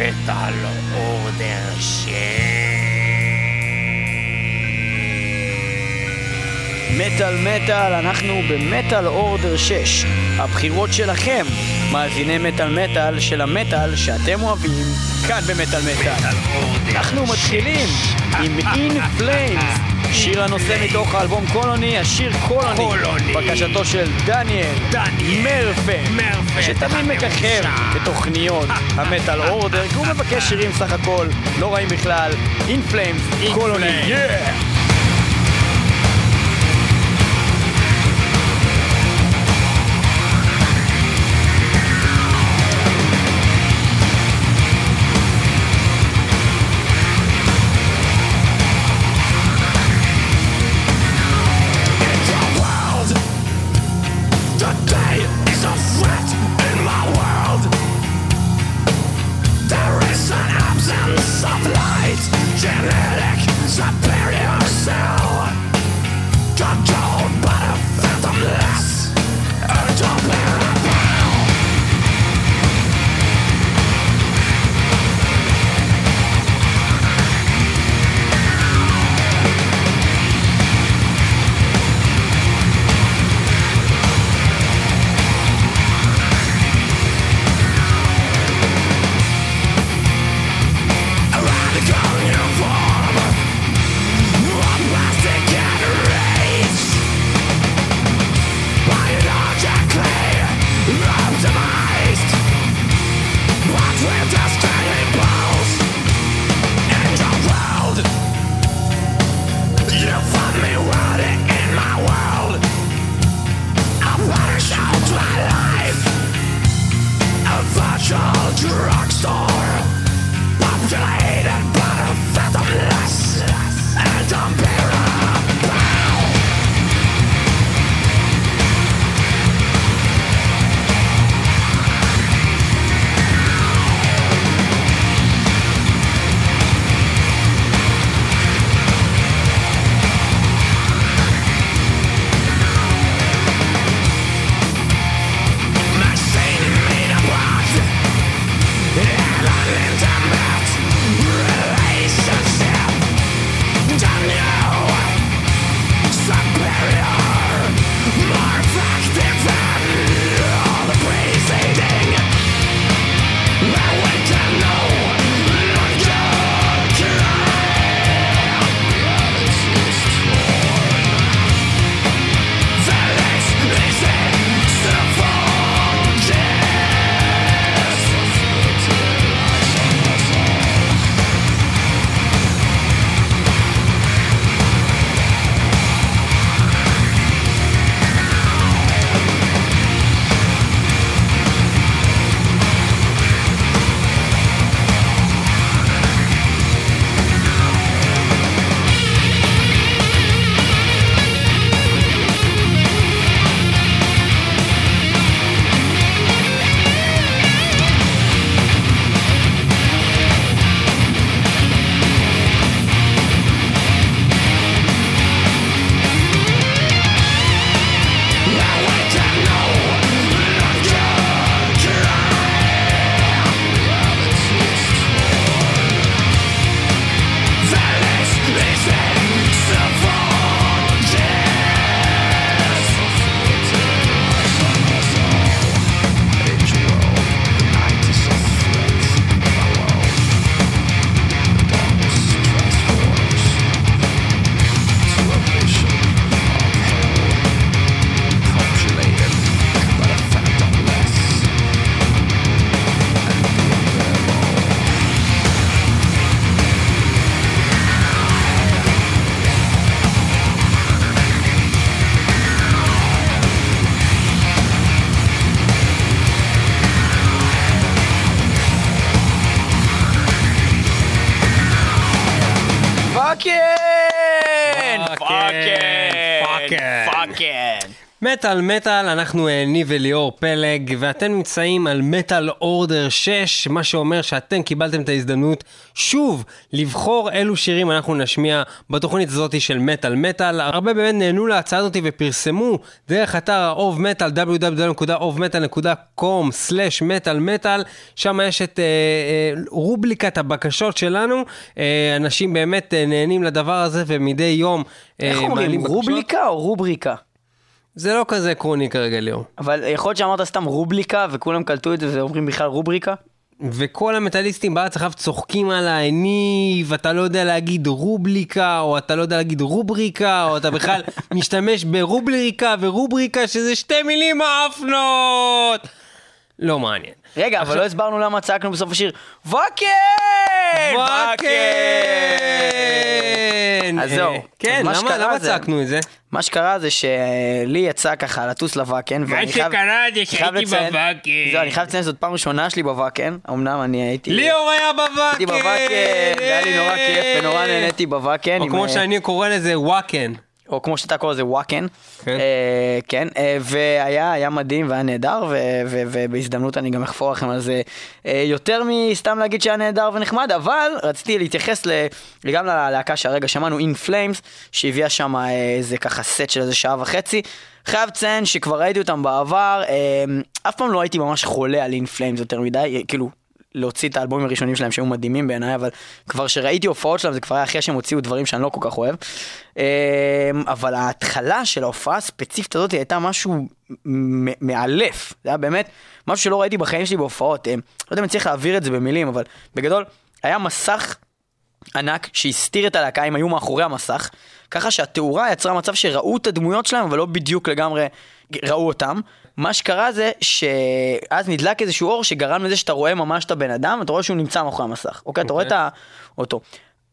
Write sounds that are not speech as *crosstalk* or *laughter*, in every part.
מטאל אורדר שש. מטאל מטאל, אנחנו במטאל אורדר 6. הבחירות שלכם, מאזיני מטאל מטאל של המטאל שאתם אוהבים, כאן במטאל מטאל. אנחנו מתחילים עם In Flames, שיר הנושא מתוך האלבום קולוני, השיר קולוני, קולוני. בקשתו של דניאל, דניאל מרפן, מרפן, שתמיד מככב. בתוכניות *laughs* המטאל אורדר, כי הוא מבקש שירים סך הכל לא רעים בכלל, In Flames, קולוני, yeah! מטאל מטאל, אנחנו אה, ניב וליאור פלג, ואתם נמצאים על מטאל אורדר 6, מה שאומר שאתם קיבלתם את ההזדמנות שוב לבחור אילו שירים אנחנו נשמיע בתוכנית הזאת של מטאל מטאל. הרבה באמת נהנו להצעה הזאת ופרסמו דרך אתר האוב מטאל, www.ovmetal.com/מטאל מטאל, שם יש את אה, אה, רובליקת הבקשות שלנו, אה, אנשים באמת אה, נהנים לדבר הזה ומדי יום אה, איך אומרים. רובליקה או רובריקה? זה לא כזה עקרוני כרגע, ליאור. אבל יכול להיות שאמרת סתם רובליקה וכולם קלטו את זה ואומרים בכלל רובריקה? וכל המטאליסטים בארץ עכשיו צוחקים עליי, ניב, אתה לא יודע להגיד רובליקה, או אתה לא יודע להגיד רובריקה, או אתה בכלל *laughs* משתמש ברובליקה ורובריקה, שזה שתי מילים מאפנות! לא מעניין. רגע, אבל לא הסברנו למה צעקנו בסוף השיר וואקן! וואקן! אז זהו. אה, כן, אז מה למה שקרה למה זה- צעקנו את זה? מה שקרה זה שלי יצא ככה לטוס לוואקן, מה ואני חייב... שקרה זה שהייתי בוואקן. זהו, אני חייב לציין שזאת פעם ראשונה שלי בוואקן, אמנם אני הייתי... ליאור היה בוואקן! הייתי בוואקן, והיה לי נורא כיף ונורא נהניתי בוואקן. או כמו אה, שאני קורא לזה וואקן. או כמו שאתה קורא לזה וואקן. כן. אה, כן, אה, והיה היה מדהים והיה נהדר, ו- ו- ובהזדמנות אני גם אחפור לכם על זה אה, יותר מסתם להגיד שהיה נהדר ונחמד, אבל רציתי להתייחס ל- גם ללהקה שהרגע שמענו, In Flames, שהביאה שם אה, איזה ככה סט של איזה שעה וחצי. חייב לציין שכבר ראיתי אותם בעבר, אה, אף פעם לא הייתי ממש חולה על In Flames יותר מדי, כאילו... להוציא את האלבומים הראשונים שלהם שהיו מדהימים בעיניי, אבל כבר שראיתי הופעות שלהם זה כבר היה אחרי שהם הוציאו דברים שאני לא כל כך אוהב. אמ, אבל ההתחלה של ההופעה הספציפית הזאת הייתה משהו מאלף. זה היה באמת משהו שלא ראיתי בחיים שלי בהופעות. אמ, לא יודע אם אני צריך להעביר את זה במילים, אבל בגדול, היה מסך ענק שהסתיר את הלהקה, הם היו מאחורי המסך, ככה שהתאורה יצרה מצב שראו את הדמויות שלהם, אבל לא בדיוק לגמרי ראו אותם. מה שקרה זה שאז נדלק איזשהו אור שגרם לזה שאתה רואה ממש את הבן אדם, אתה רואה שהוא נמצא מאחורי המסך. אוקיי? אתה רואה את ה... אותו.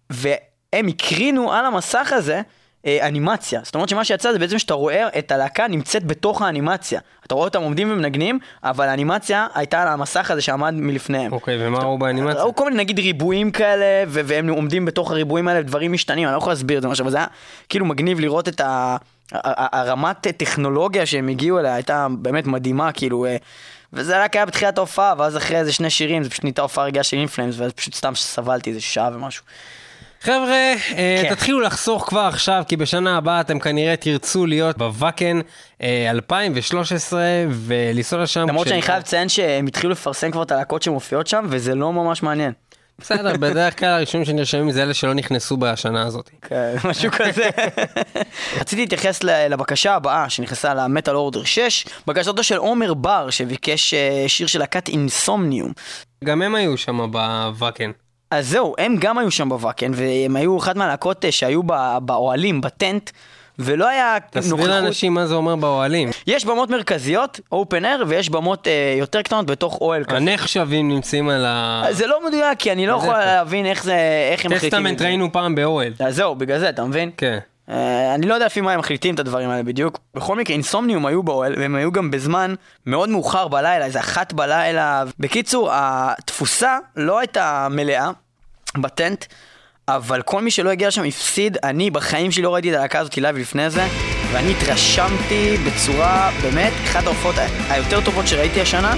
והם הקרינו על המסך הזה אה, אנימציה. זאת אומרת שמה שיצא זה בעצם שאתה רואה את הלהקה נמצאת בתוך האנימציה. אתה רואה אותם עומדים ומנגנים, אבל האנימציה הייתה על המסך הזה שעמד מלפניהם. אוקיי, ומה ראו באנימציה? ראו כל מיני נגיד ריבועים כאלה, והם עומדים בתוך הריבועים האלה, דברים משתנים, אני לא יכול להסביר את זה משהו, אבל זה היה כאילו מגניב לראות את ה... הרמת טכנולוגיה שהם הגיעו אליה הייתה באמת מדהימה, כאילו, אה, וזה רק היה בתחילת ההופעה, ואז אחרי איזה שני שירים, זה פשוט נהייתה הופעה רגילה של אינפלאמס, ואז פשוט סתם סבלתי איזה שעה ומשהו. חבר'ה, אה, כן. תתחילו לחסוך כבר עכשיו, כי בשנה הבאה אתם כנראה תרצו להיות בוואקן אה, 2013 ולנסוע לשם. למרות שאני חייב לציין שהם התחילו לפרסם כבר את הלהקות שמופיעות שם, וזה לא ממש מעניין. בסדר, בדרך כלל הראשונים שנרשמים זה אלה שלא נכנסו בשנה הזאת. כן, *laughs* משהו כזה. רציתי להתייחס לבקשה הבאה שנכנסה למטאל אורדר 6, בקשתו של עומר בר שביקש אה, שיר של להקת אינסומניום. גם הם היו שם בוואקן. אז זהו, הם גם היו שם בוואקן, והם היו אחת מהלהקות אה, שהיו באוהלים, בטנט, ולא היה תסביר נוכחות. לאנשים מה זה אומר באוהלים. יש במות מרכזיות, אופן אר, ויש במות אה, יותר קטנות בתוך אוהל כזה. הנחשבים נמצאים על ה... זה לא מדויק, כי אני לא יכול איפה? להבין איך זה, איך הם מחליטים. Testament את זה. ראינו פעם באוהל. אז זהו, בגלל זה, אתה מבין? כן. אה, אני לא יודע לפי מה הם מחליטים את הדברים האלה בדיוק. בכל מקרה, Insomnium היו באוהל, והם היו גם בזמן מאוד מאוחר בלילה, איזה אחת בלילה. בקיצור, התפוסה לא הייתה מלאה ב tent, אבל כל מי שלא הגיע לשם הפסיד. אני בחיים שלי לא ראיתי את הלהקה הזאת live לפני זה, ואני התרשמתי בצורה, באמת, אחת ההופעות היותר טובות שראיתי השנה.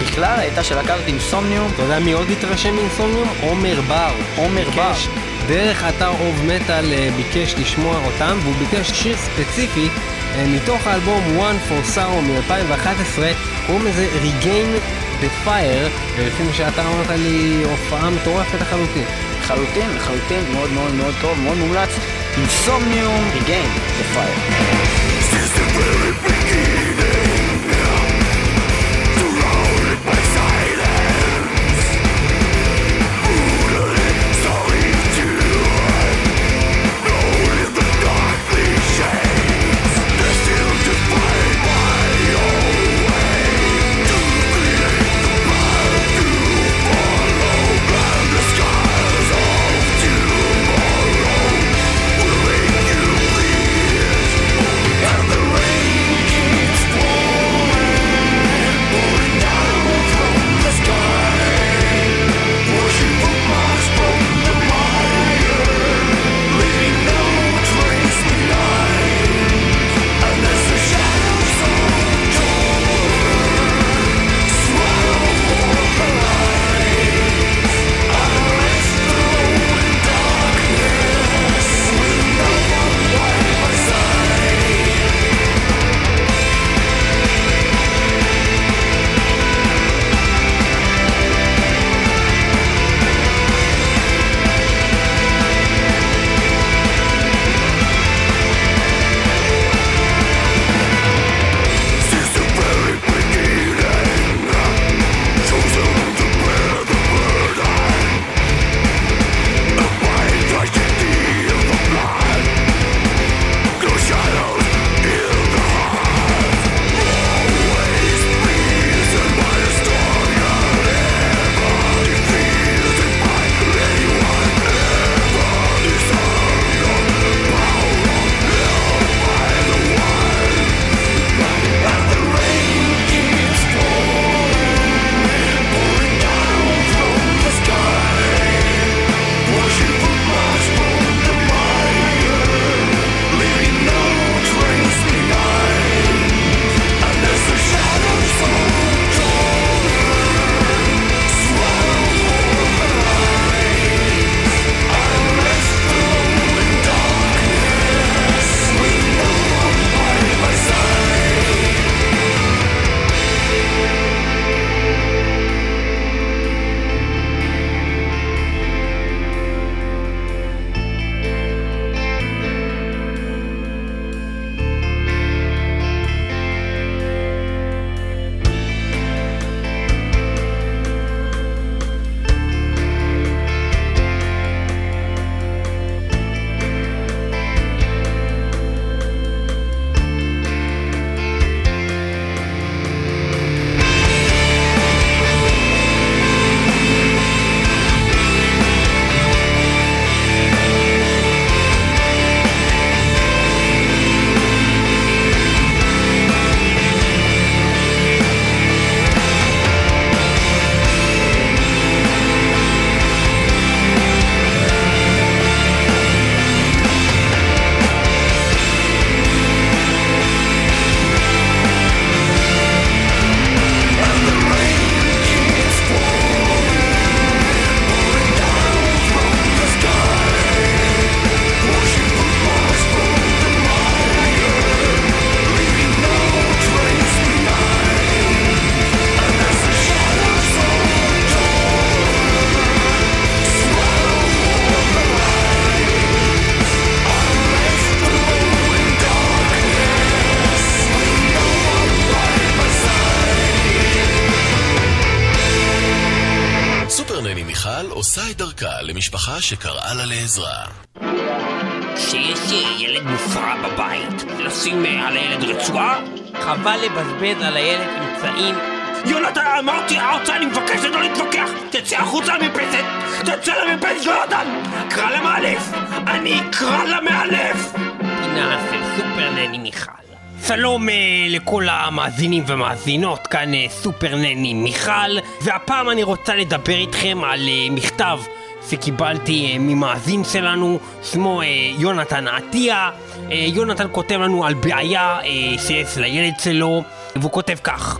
בכלל הייתה של להקה הזאת אינסומניום. אתה יודע מי עוד התרשם מאינסומניום? עומר בר. עומר בר. דרך אתר אוב מטאל אה, ביקש לשמוע אותם, והוא ביקש שיר ספציפי אה, מתוך האלבום One for Sorrow מ-2011, קוראים לזה Regain the Fire, ולפי מה שאתה אמרת לי, הופעה מטורפת לחלוטין. לחלוטין, לחלוטין, מאוד מאוד מאוד טוב, מאוד מומלץ. אינסומניום, ריגיין, The Fire. שקראה לה לעזרה. שיש אה, ילד מופרע בבית, לשים אה, על הילד רצועה? חבל לבזבז על הילד אמצעים. יונתן, אמרתי ארצה, אני מבקש לא להתווכח! תצא החוצה למרפסת! תצא למרפסת, יונתן! קרא למאלף! אני אקרא למאלף! פינה של סופר נני מיכל. שלום אה, לכל המאזינים ומאזינות, כאן סופר נני מיכל, והפעם אני רוצה לדבר איתכם על מכתב שקיבלתי אה, ממאזין שלנו, שמו אה, יונתן עטיה. אה, יונתן כותב לנו על בעיה שיש לילד שלו, והוא כותב כך: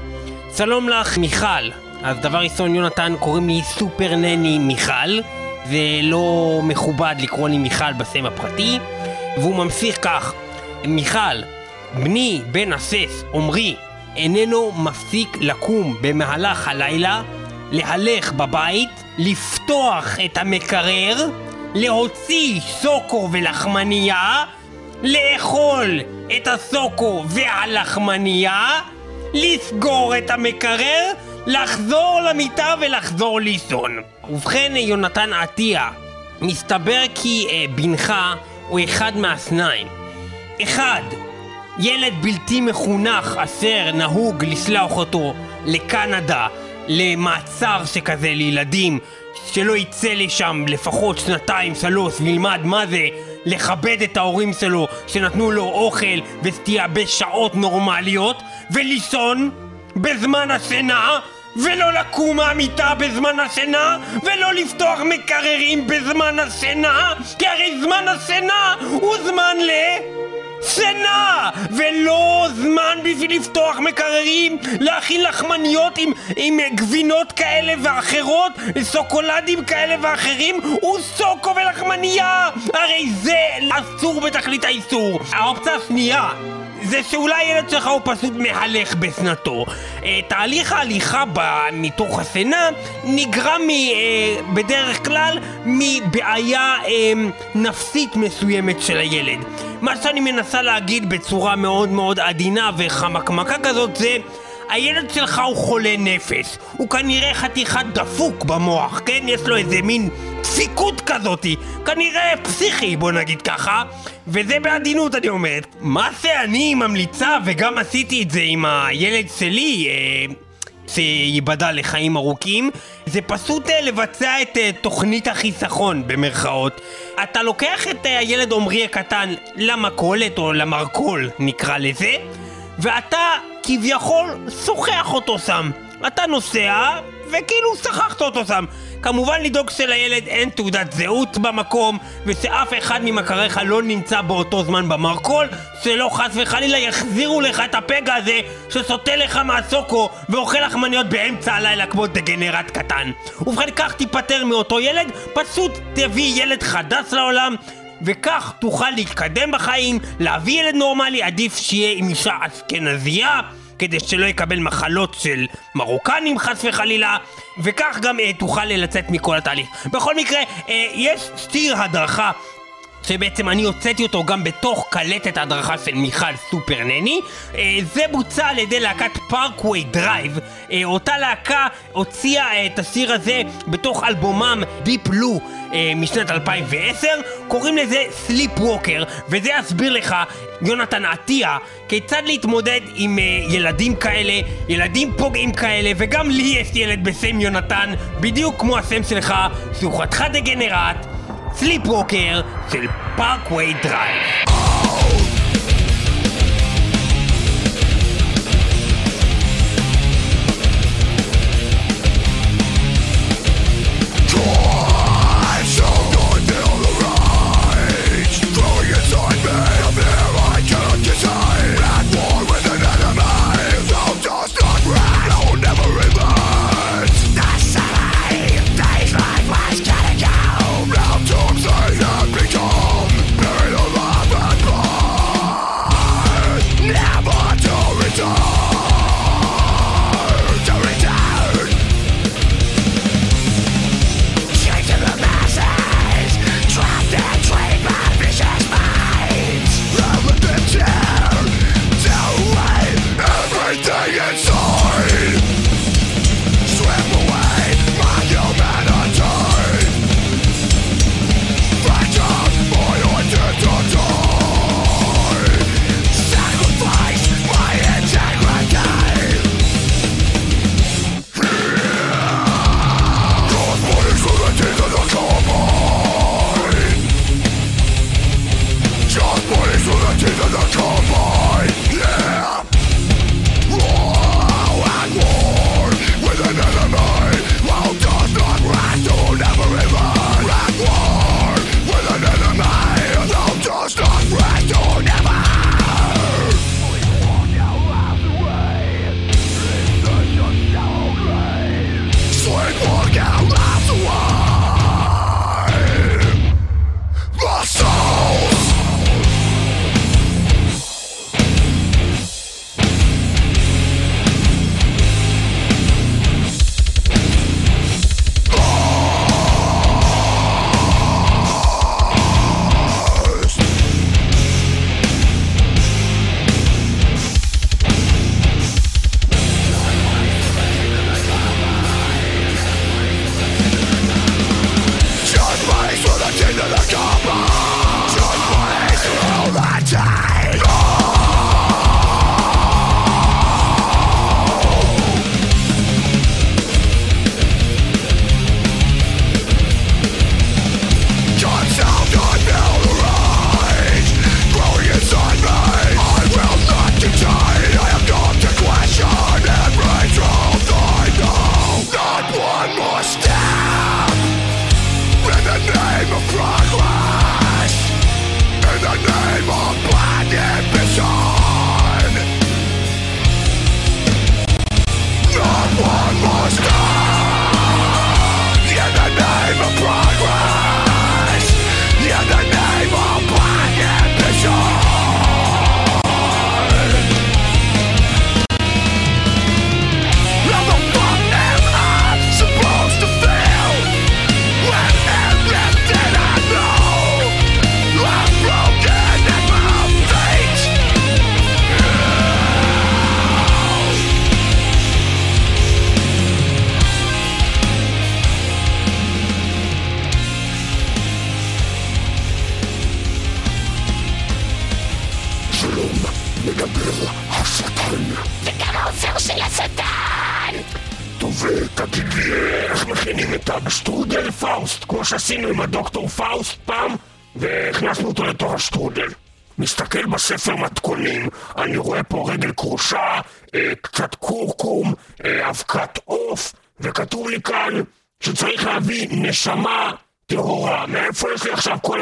שלום לך מיכל. אז דבר ראשון, יונתן, קוראים לי סופר נני מיכל. זה לא מכובד לקרוא לי מיכל בשם הפרטי. והוא ממשיך כך: מיכל, בני בן הסס, עמרי, איננו מפסיק לקום במהלך הלילה, להלך בבית, לפתוח את המקרר, להוציא סוקו ולחמנייה, לאכול את הסוקו והלחמנייה, לסגור את המקרר, לחזור למיטה ולחזור לישון. ובכן, יונתן עטיה, מסתבר כי אה, בנך הוא אחד מהשניים. אחד, ילד בלתי מחונך אשר נהוג לשלוח אותו לקנדה למעצר שכזה לילדים שלא יצא לשם לפחות שנתיים שלוש וילמד מה זה לכבד את ההורים שלו שנתנו לו אוכל וסטייה בשעות נורמליות ולישון בזמן השינה ולא לקום מהמיטה בזמן השינה ולא לפתוח מקררים בזמן השינה כי הרי זמן השינה הוא זמן ל... שינה! ולא זמן בשביל לפתוח מקררים, להכין לחמניות עם, עם גבינות כאלה ואחרות, סוקולדים כאלה ואחרים, וסוקו ולחמנייה! הרי זה אסור בתכלית האיסור. האופציה השנייה זה שאולי הילד שלך הוא פשוט מהלך בשנתו. אה, תהליך ההליכה מתוך השינה נגרם אה, בדרך כלל מבעיה אה, נפסית מסוימת של הילד. מה שאני מנסה להגיד בצורה מאוד מאוד עדינה וחמקמקה כזאת זה הילד שלך הוא חולה נפש, הוא כנראה חתיכת דפוק במוח, כן? יש לו איזה מין דפיקות כזאתי, כנראה פסיכי בוא נגיד ככה, וזה בעדינות אני אומרת. מה שאני ממליצה, וגם עשיתי את זה עם הילד שלי, אה, שייבדע לחיים ארוכים, זה פשוט אה, לבצע את אה, תוכנית החיסכון, במרכאות. אתה לוקח את אה, הילד עמרי הקטן למכולת, או למרכול נקרא לזה, ואתה כביכול שוחח אותו שם. אתה נוסע, וכאילו שכחת אותו שם. כמובן לדאוג שלילד אין תעודת זהות במקום, ושאף אחד ממכריך לא נמצא באותו זמן במרכול, שלא חס וחלילה יחזירו לך את הפגע הזה שסוטה לך מהסוקו ואוכל לחמניות באמצע הלילה כמו דגנרט קטן. ובכן כך תיפטר מאותו ילד, פשוט תביא ילד חדש לעולם וכך תוכל להתקדם בחיים, להביא ילד נורמלי, עדיף שיהיה עם אישה אשכנזייה כדי שלא יקבל מחלות של מרוקנים חס וחלילה וכך גם אה, תוכל לצאת מכל התהליך. בכל מקרה, אה, יש סטיר הדרכה שבעצם אני הוצאתי אותו גם בתוך קלטת ההדרכה של מיכל סופר נני. אה, זה בוצע על ידי להקת Parkway Drive. אה, אותה להקה הוציאה אה, את השיר הזה בתוך אלבומם לו אה, משנת 2010 קוראים לזה Sleepwalker וזה יסביר לך יונתן עטיה כיצד להתמודד עם ילדים כאלה, ילדים פוגעים כאלה וגם לי יש ילד בשם יונתן בדיוק כמו השם שלך שהוא חתיכת דגנרט Sleepwalker של פארקווי דרייב.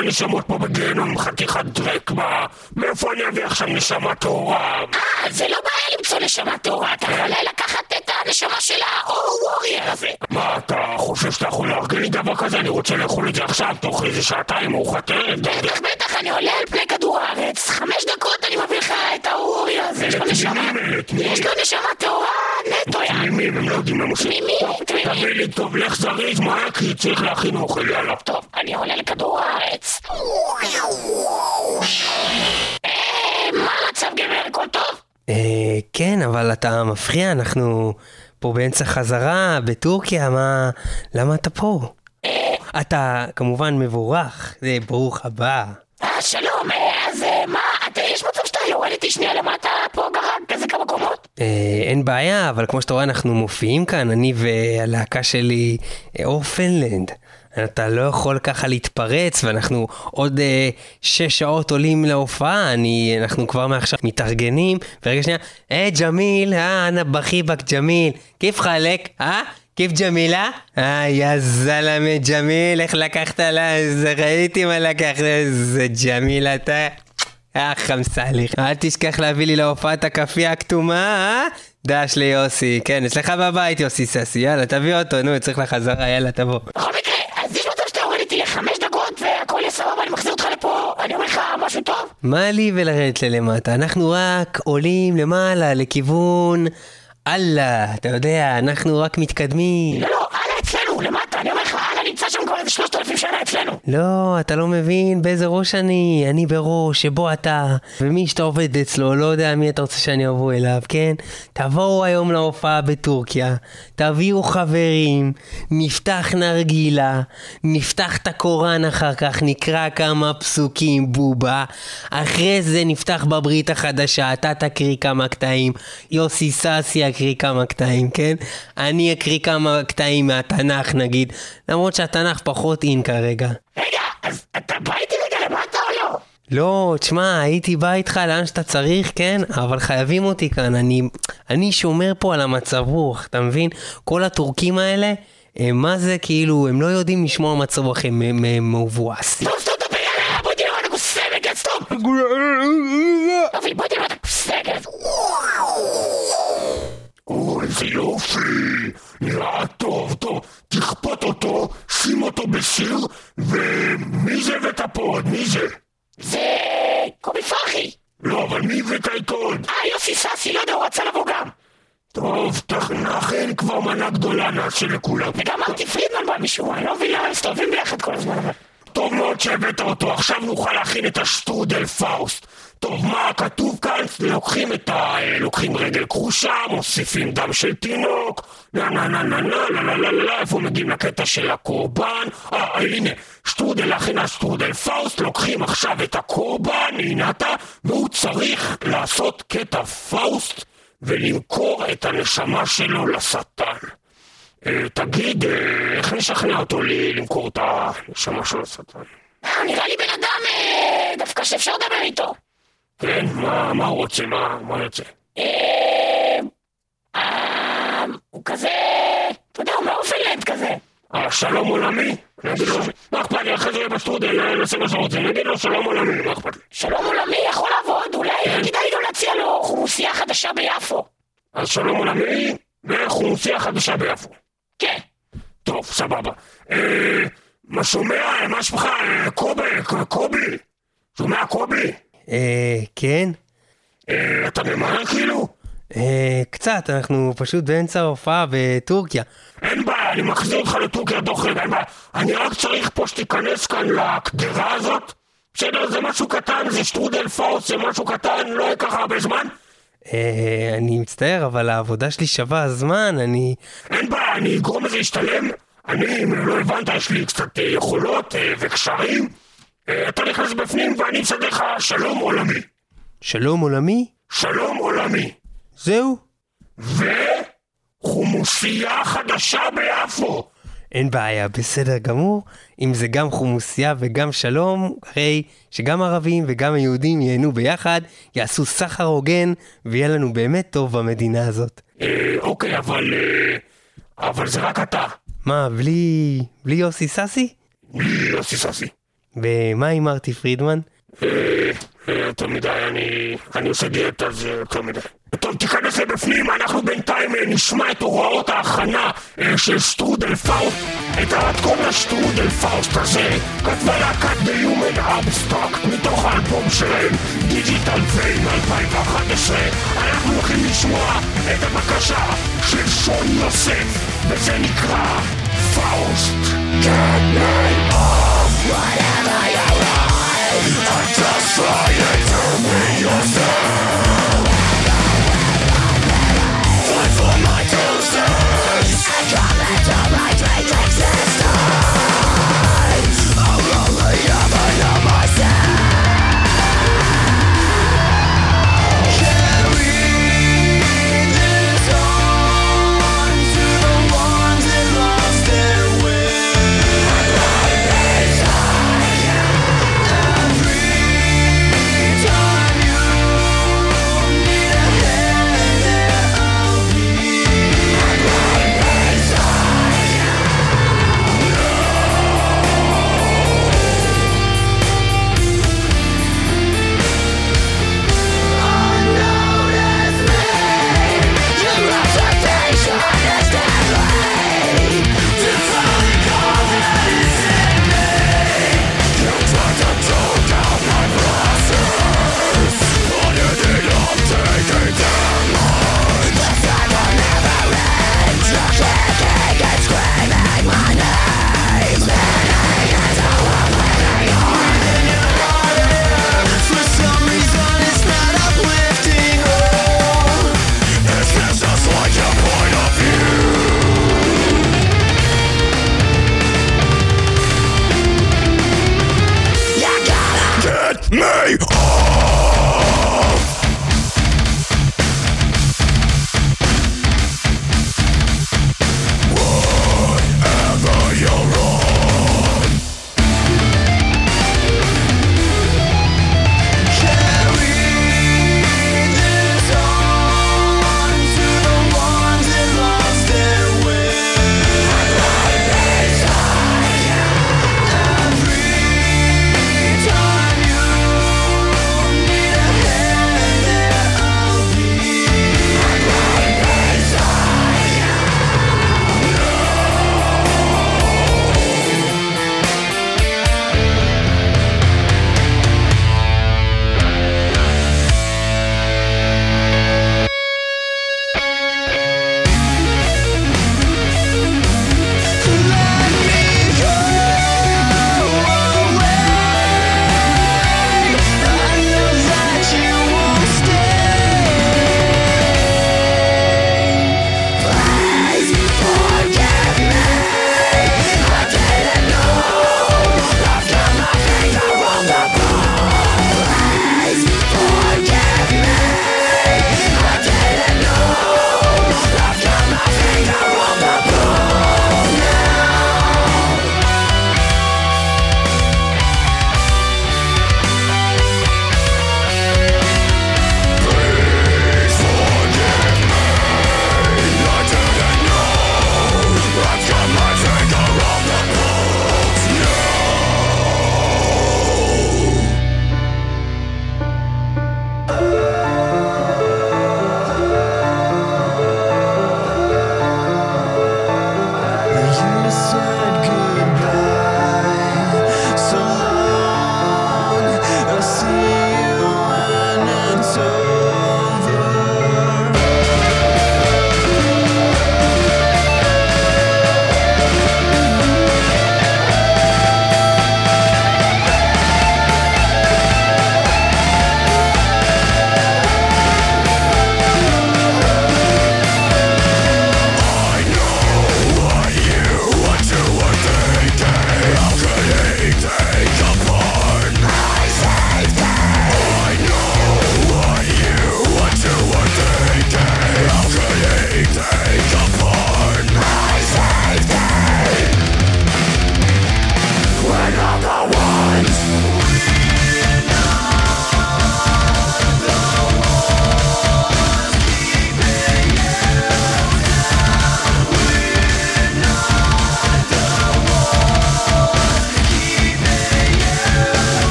הנשמות פה בגיהנום חתיכת דרק? מה? מאיפה אני אביא עכשיו נשמה טהורה? אה, זה לא בעיה למצוא נשמה טהורה, אתה יכול לקחת את הנשמה של ה-או-וורייר הזה. מה, אתה חושב שאתה יכול לארגן לי דבר כזה? אני רוצה לאכול את זה עכשיו, תוך איזה שעתיים ערב. בטח, בטח, אני עולה על פני כדור הארץ, חמש דקות אני מביא לך את ה-וורייר הזה, יש לו נשמה. יש לו נשמה טהורה נטו, יא. תמימים, הם לא יודעים מה הם עושים. תמימים, תמימים. תביא לי טוב, לך זריז, מהר, כי צריך להכין אוכל, יאללה. טוב, אני עולה לכדור הארץ. מפריע, אנחנו פה באמצע חזרה, בטורקיה, מה... למה אתה פה? אתה כמובן מבורך, זה ברוך הבא. שלום, אז אה, מה, אתה, יש מצב שאתה יורד איתי שנייה למטה פה גרג, כזה כמה קומות? אה, אין בעיה, אבל כמו שאתה רואה, אנחנו מופיעים כאן, אני והלהקה שלי, אה, אור פנלנד. אתה לא יכול ככה להתפרץ, ואנחנו עוד אה, שש שעות עולים להופעה, אני, אנחנו כבר מעכשיו מתארגנים, ורגע שנייה, היי ג'מיל, אה, אנא בחיבק ג'מיל, כיף חלק, אה? כיף ג'מילה? אה, יא זלמה ג'מיל, איך לקחת לה, איזה ראיתי מה לקחת, איזה ג'מיל אתה. אה, חמסליך. אל תשכח להביא לי להופעת הכאפיה הכתומה, אה? דש ליוסי. כן, אצלך בבית יוסי ססי, יאללה, תביא אותו, נו, צריך לחזרה, יאללה, תבוא. בכל מקרה, אז יש מצב שאתה יורד איתי לחמש דקות והכל יהיה סבבה, אני מחזיר אותך לפה, אני אומר לך משהו טוב? מה לי ולרדת ללמטה? אנחנו רק עולים למעלה, לכיוון... אללה, אתה יודע, אנחנו רק מתקדמים. לא, לא, הלאה אצלנו, למטה, אני אומר לך, הלאה נמצא כבר איזה שלושת אלפים שנה אצלנו. לא, אתה לא מבין באיזה ראש אני. אני בראש שבו אתה, ומי שאתה עובד אצלו, לא יודע מי אתה רוצה שאני אבוא אליו, כן? תבואו היום להופעה בטורקיה, תביאו חברים, נפתח נרגילה, נפתח את הקוראן אחר כך, נקרא כמה פסוקים, בובה. אחרי זה נפתח בברית החדשה, אתה תקריא כמה קטעים, יוסי סאסי יקריא כמה קטעים, כן? אני אקריא כמה קטעים מהתנ"ך נגיד, למרות שהתנ"ך פחות אין כרגע. רגע, אז אתה בא איתי רגע למטה או לא? לא, תשמע, הייתי בא איתך לאן שאתה צריך, כן? אבל חייבים אותי כאן, אני, אני שומר פה על המצב רוח, אתה מבין? כל הטורקים האלה, הם מה זה כאילו, הם לא יודעים לשמור על מצב רוח, הם, הם, הם מבואסים. טוב, סתום את הפה, יאללה, בוא תראה מה אתה קוסמת, סתום! יופי, בוא תראה מה אתה קוסמת. או, איזה יופי, נראה טוב, טוב, תכפות אותו, שים אותו בסיר, ומי זה הבאת פה עוד? מי זה? זה... קובי פרחי. לא, אבל מי הבאת איתו עוד? אה, יוסי סאסי, לא יודע, הוא רצה לבוא גם. טוב, תכ- נכין כבר מנה גדולה נעשה לכולם. וגם ארטי פרידמן בא משום אני לא מבין למה הם מסתובבים ביחד כל הזמן. אבל- טוב מאוד שהבאת אותו, עכשיו נוכל להכין את השטרודל פאוסט. טוב, מה כתוב כאן? לוקחים את ה... לוקחים רגל כרושה, מוסיפים דם של תינוק, נה נה נה נה נה לה לה לה לה, איפה מגיעים לקטע של הקורבן? אה, אה, הנה, שטרודל להכין שטרודל פאוסט, לוקחים עכשיו את הקורבן, הנה אתה, והוא צריך לעשות קטע פאוסט ולמכור את הנשמה שלו לשטן. אה, תגיד, אה, איך נשכנע אותו למכור את הנשמה שלו לשטן? אה, נראה לי בן אדם דווקא שאפשר לדבר איתו. כן, מה, מה הוא רוצה? מה, מה יוצא? אה, אה, הוא כזה... אתה יודע, הוא מאוד open-minded כזה. אה, שלום עולמי? לו, מה אכפת לי? אחרי זה בשטרודל, אה, נעשה מה שאתה רוצה. אני אגיד לו שלום עולמי, מה אכפת לי? שלום עולמי יכול לעבוד, אולי כדאי גם להציע לו חומוסייה חדשה ביפו. אז שלום עולמי, וחומוסייה חדשה ביפו. כן. טוב, סבבה. אה, מה שומע? מה שמך? אה, קובי, קובי? שומע קובי? אה, כן? אה, אתה ממהר כאילו? אה, קצת, אנחנו פשוט באמצע ההופעה בטורקיה. אין בעיה, אני מחזיר אותך לטורקיה תוך רגע, אין בעיה. אני רק צריך פה שתיכנס כאן לקדרה הזאת. בסדר, זה משהו קטן, זה שטרודל פאוס, זה משהו קטן, לא ייקח הרבה זמן. אה, אני מצטער, אבל העבודה שלי שווה זמן, אני... אין בעיה, אני אגרום לזה להשתלם. אני, אם לא הבנת, יש לי קצת אה, יכולות אה, וקשרים. אתה נכנס בפנים ואני אסדר לך שלום עולמי. שלום עולמי? שלום עולמי. זהו? חומוסייה חדשה ביפו. אין בעיה, בסדר גמור. אם זה גם חומוסייה וגם שלום, הרי שגם ערבים וגם היהודים ייהנו ביחד, יעשו סחר הוגן, ויהיה לנו באמת טוב במדינה הזאת. אה, אוקיי, אבל... אה, אבל זה רק אתה. מה, בלי... בלי יוסי סאסי? בלי יוסי ססי. ומה עם מרטי פרידמן? יותר מדי, אני... אני עושה דיאטה, זה יותר מדי. טוב, תיכנס לבפנים, אנחנו בינתיים אה, נשמע את הוראות ההכנה אה, של שטרודל פאוסט. את המתכון לשטרודל פאוסט הזה כתבה להקת The Human Abstract מתוך האלבום שלהם, Digital Veil 2011. אנחנו הולכים לשמוע את הבקשה של שון יוסף, וזה נקרא פאוסט. Get me off whatever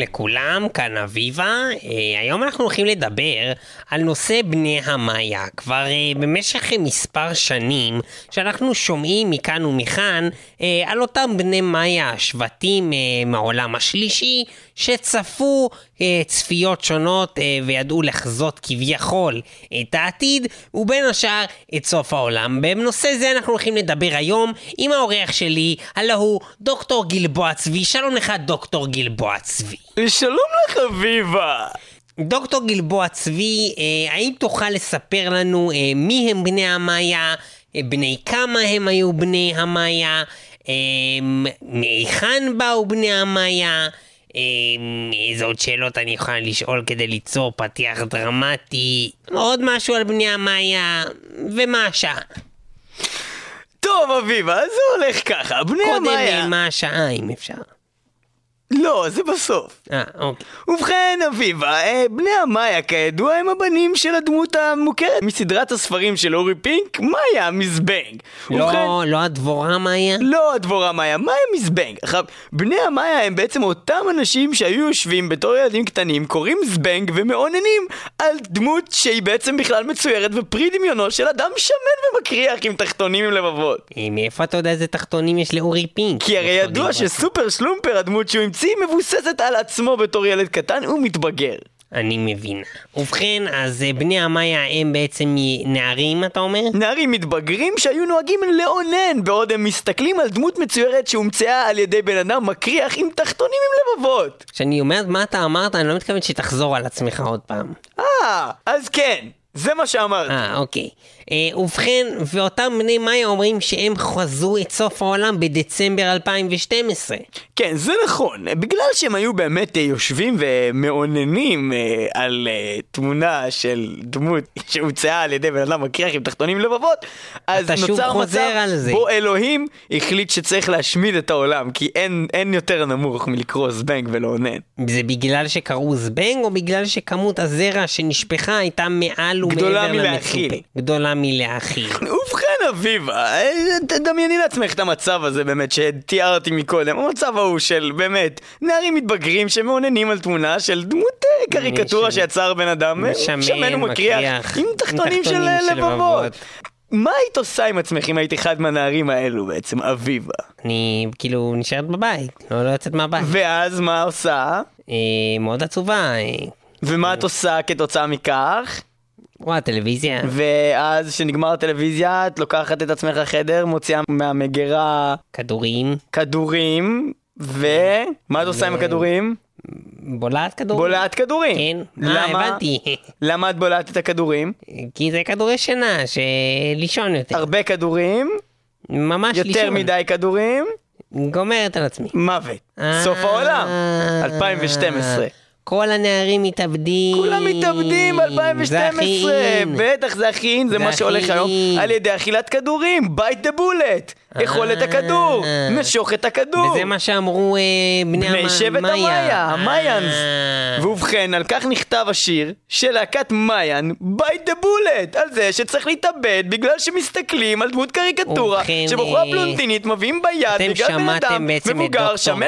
לכולם, כאן אביבה. אה, היום אנחנו הולכים לדבר על נושא בני המאיה. כבר אה, במשך מספר שנים שאנחנו שומעים מכאן ומכאן אה, על אותם בני מאיה, שבטים מהעולם השלישי, שצפו צפיות שונות אה, וידעו לחזות כביכול את העתיד, ובין השאר את סוף העולם. בנושא זה אנחנו הולכים לדבר היום עם האורח שלי, הלא הוא דוקטור גלבוע צבי. שלום לך דוקטור גלבוע צבי. שלום לך אביבה. דוקטור גלבוע צבי, אה, האם תוכל לספר לנו אה, מי הם בני המאיה, אה, בני כמה הם היו בני המאיה, אה, מהיכן באו בני המאיה, אה, איזה עוד שאלות אני יכולה לשאול כדי ליצור פתיח דרמטי, עוד משהו על בני המאיה, ומה השעה. טוב אביבה, זה הולך ככה, בני קודם המאיה... אה, מה השעה אם אפשר. לא, זה בסוף. אה, אוקיי. ובכן, אביבה, אה, בני המאיה כידוע הם הבנים של הדמות המוכרת מסדרת הספרים של אורי פינק, מאיה מזבנג. ובכן, לא, לא הדבורה מאיה? לא הדבורה מאיה, מאיה מזבנג. עכשיו, בני המאיה הם בעצם אותם אנשים שהיו יושבים בתור ילדים קטנים, קוראים זבנג ומאוננים על דמות שהיא בעצם בכלל מצוירת ופרי דמיונו של אדם שמן ומקריח עם תחתונים עם לבבות. מאיפה אתה יודע איזה תחתונים יש לאורי פינק? כי הרי ידוע? שסופר שלומפר, הדמות שהוא המציא, מבוססת על עצמו בתור ילד קטן ומתבגר. אני מבין. ובכן, אז אה, בני המאיה הם בעצם נערים, אתה אומר? נערים מתבגרים שהיו נוהגים לאונן בעוד הם מסתכלים על דמות מצוירת שהומצאה על ידי בן אדם מקריח עם תחתונים עם לבבות. כשאני אומרת מה אתה אמרת, אני לא מתכוון שתחזור על עצמך עוד פעם. אה, אז כן, זה מה שאמרתי. אה, אוקיי. אה, ובכן, ואותם בני מאיה אומרים שהם חזו את סוף העולם בדצמבר 2012. כן, זה נכון. בגלל שהם היו באמת אה, יושבים ומאוננים אה, על אה, תמונה של דמות *laughs* שהומצאה על ידי בן אדם מקריח עם תחתונים לבבות, אז נוצר מצב. בו אלוהים החליט שצריך להשמיד את העולם, כי אין, אין יותר נמוך מלקרוא זבנג ולאונן. זה בגלל שקראו זבנג, או בגלל שכמות הזרע שנשפכה הייתה מעל ומעבר גדולה למצופה? גדולה מלהכיל. *laughs* ובכן אביבה, אה, תדמייני לעצמך את המצב הזה באמת שתיארתי מקודם, המצב ההוא של באמת נערים מתבגרים שמאוננים על תמונה של דמות אה, קריקטורה שיצר בן אדם אה, שמן ומקריח מקריח, עם תחתונים של לבבות. לבבות. מה היית עושה עם עצמך אם היית אחד מהנערים האלו בעצם, אביבה? אני כאילו נשארת בבית, לא, לא יוצאת מהבית. ואז מה עושה? אה, מאוד עצובה. אה, ומה את עושה כתוצאה מכך? רואה טלוויזיה. ואז כשנגמר הטלוויזיה את לוקחת את עצמך לחדר, מוציאה מהמגירה כדורים. כדורים, ומה את עושה עם הכדורים? בולעת כדורים. בולעת כדורים. כן. אה, למה? הבנתי. *laughs* למה את בולעת את הכדורים? כי זה כדורי שינה, שלישון יותר. הרבה כדורים, ממש לישון. יותר מדי כדורים, גומרת על עצמי. מוות. אה, סוף העולם, 2012. כל הנערים מתאבדים. כולם מתאבדים זה ב-2012, הכי-אין. בטח זה הכי אין, זה מה שהולך היום. על ידי אכילת כדורים, bite the bullet, אכול את הכדור. נשוך את הכדור. וזה מה שאמרו אה, בני המ- בני שבט מאיה. המאיה, המיינס. אה. ובכן, על כך נכתב השיר של להקת מיין, bite the bullet, על זה שצריך להתאבד בגלל שמסתכלים על דמות קריקטורה, שבחורה אה, פלונטינית מביאים ביד בגלל בן אדם מבוגר, שמן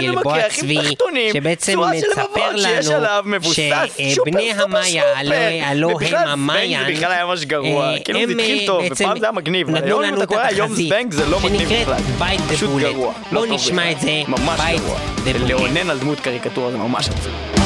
צבי, עם תחתונים, צורה של לבבות שיש לנו עליו מבוסס שבני שופר סופר המאיה, סופר. הם ובכלל, זבנג זה בכלל היה ממש גרוע, אה, כאילו זה התחיל אה, טוב, ופעם זה היה מגניב, אבל היום אם אתה את קורא היום זבנג זה לא מגניב בכלל. פשוט. גרוע. לא טוב נשמע בכלל. את זה. ממש גרוע. לאונן על דמות קריקטורה זה ממש עצוב.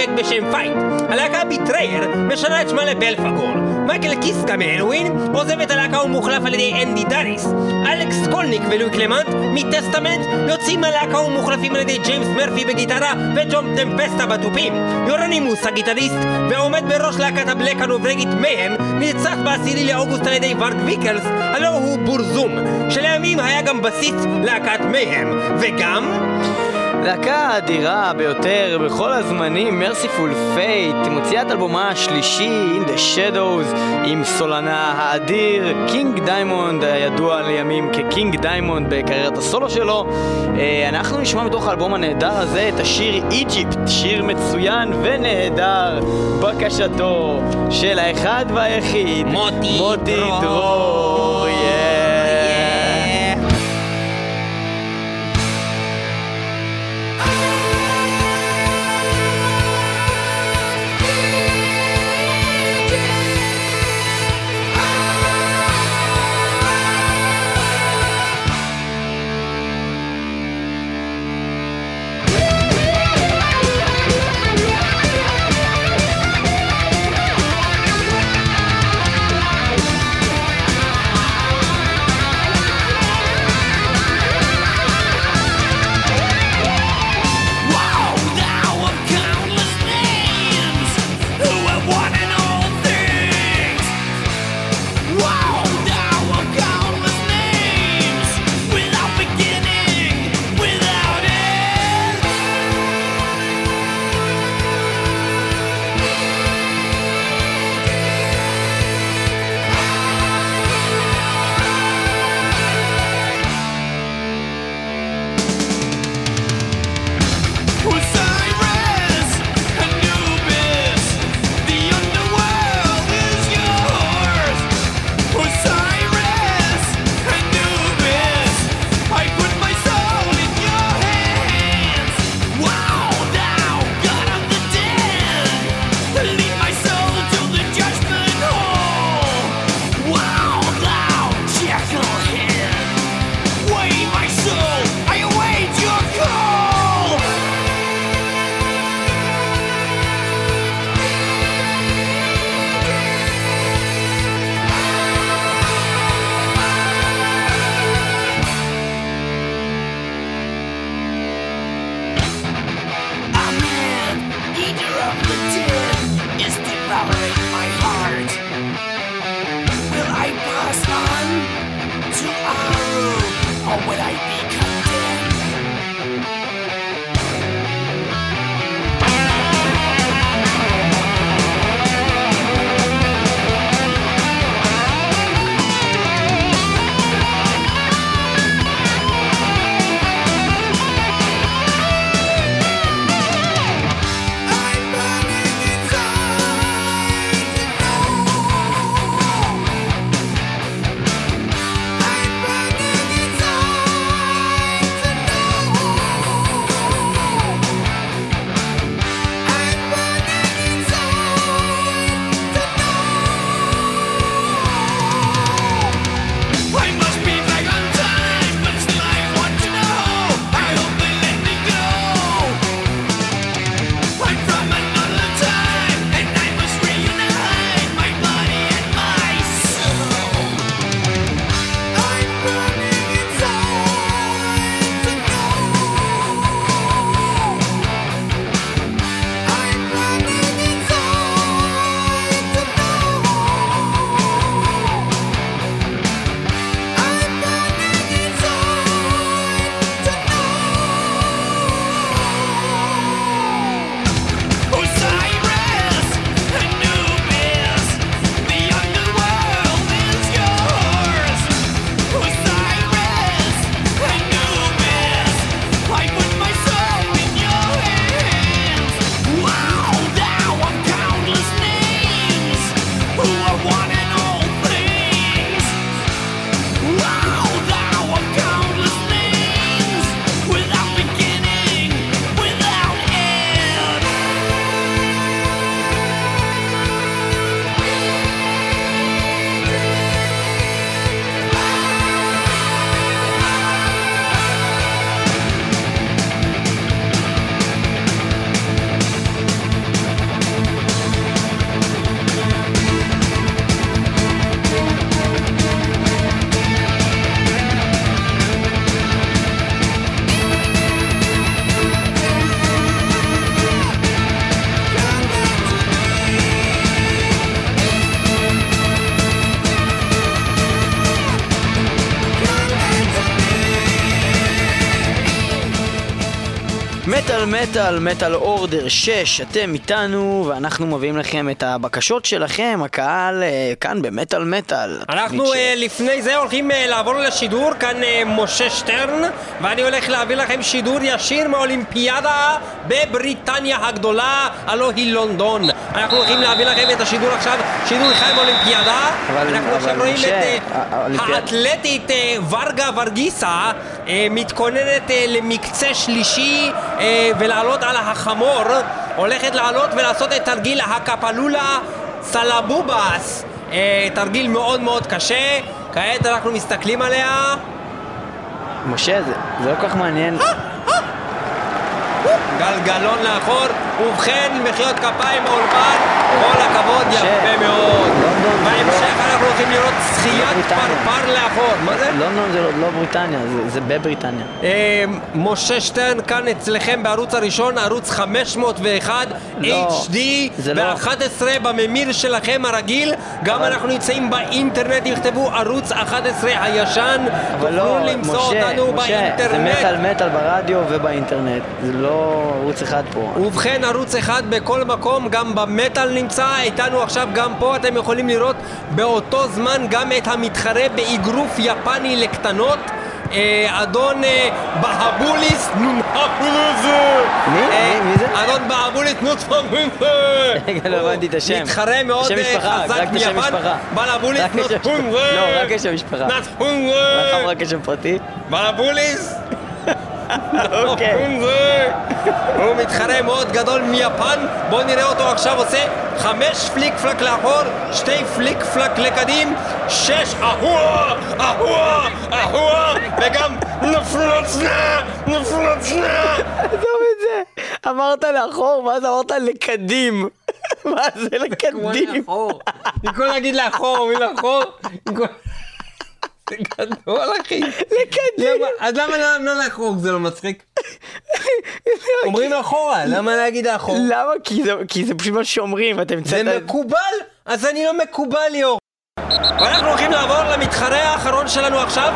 בפרויקט בשם Fight. הלהקה Betrayer משנה את שמה ל Belphegor. מייקל קיסקה מ Helloween עוזב את הלהקה ומוחלף על ידי אנדי דאריס. אלכס סקולניק ולואי קלמנטה מ Testament יוצאים מהלהקה ומוחלפים על ידי ג'יימס מרפי בגיטרה וג'ון טמפסטה בתופים. יורונימוס הגיטריסט ועומד בראש להקת ה black הנורווגית Mayhem נרצח בעשירי לאוגוסט על ידי וארג ויקרנס הלא הוא Burzum שלימים היה גם בסיסט להקת Mayhem וגם להקה האדירה ביותר בכל הזמנים, Mercyful Fate, מוציאה את אלבומה השלישי, In the Shadows, עם סולנה האדיר, King Diamond, הידוע לימים כ King Diamond בקריירת הסולו שלו. אה, אנחנו נשמע מתוך האלבום הנהדר הזה את השיר Egypt, שיר מצוין ונהדר, בקשתו של האחד והיחיד, מוטי מוטי דרור. מטאל מטאל, אורדר 6, אתם איתנו ואנחנו מביאים לכם את הבקשות שלכם, הקהל אה, כאן במטאל מטאל. אנחנו התוכנית אה, לפני זה הולכים אה, לעבור לשידור, כאן משה שטרן, ואני הולך להביא לכם שידור ישיר מאולימפיאדה בבריטניה הגדולה, הלא היא לונדון. אנחנו הולכים להביא לכם את השידור עכשיו, שידור חי מאולימפיאדה. אבל- אנחנו עכשיו רואים משה, את האולימפיאד- האתלטית ורגה ורגיסה מתכוננת למקצה שלישי ולעלות על החמור, הולכת לעלות ולעשות את תרגיל הקפלולה סלבובס. אה, תרגיל מאוד מאוד קשה, כעת אנחנו מסתכלים עליה. משה, זה זה לא כל כך מעניין. גלגלון לאחור, ובכן, מחיאות כפיים באולפן, כל הכבוד, יפה מאוד. בהמשך לא- אנחנו הולכים לראות זכיית בריטניה. פרפר לאחור. מה זה? לונדון זה לא- לא בריטניה, זה- בבריטניה. אה, משה שטרן כאן אצלכם בערוץ הראשון, ערוץ 501, לא, HD, זה לא- ב-11 בממיר שלכם הרגיל. גם אנחנו נמצאים באינטרנט, יכתבו ערוץ 11 הישן. אבל לא, תוכלו למצוא משה, אותנו משה, זה. מטאל מטאל ברדיו ובאינטרנט, זה לא ערוץ אחד פה. ובכן, ערוץ אחד בכל מקום, גם במטאל נמצא, איתנו עכשיו גם פה, אתם יכולים לראות באותו זמן גם את המתחרה באגרוף יפני לקטנות. אה, אדון אה, בהבוליס נונחפוליס מי? אה, מי? מי זה? אדון בהבוליס נונחפוליס רגע, לא הבנתי את השם. מתחרה מאוד חזק מיפן. בהבוליס. נונחפוליס לא, רק השם משפחה. מאחר רק השם פרטי. בהבוליס אוקיי. הוא מתחרה מאוד גדול מיפן, בואו נראה אותו עכשיו עושה חמש פליק פלק לאחור, שתי פליק פלק לקדים, שש אהואה, אהואה, אהואה, וגם נפלוצנה, נפלוצנה. עזוב את זה. אמרת לאחור, ואז אמרת לקדים. *laughs* מה זה לקדים? במקום להגיד לאחור, מי לאחור? זה גדול אחי. לקדים. למה- אז למה לא- לא לאחור זה לא מצחיק? אומרים אחורה, למה להגיד לאחור? למה? כי זה- זה פשוט מה שאומרים, אתם זה המצאת... מקובל? אז אני לא מקובל, ליאור. ואנחנו הולכים לעבור למתחרה האחרון שלנו עכשיו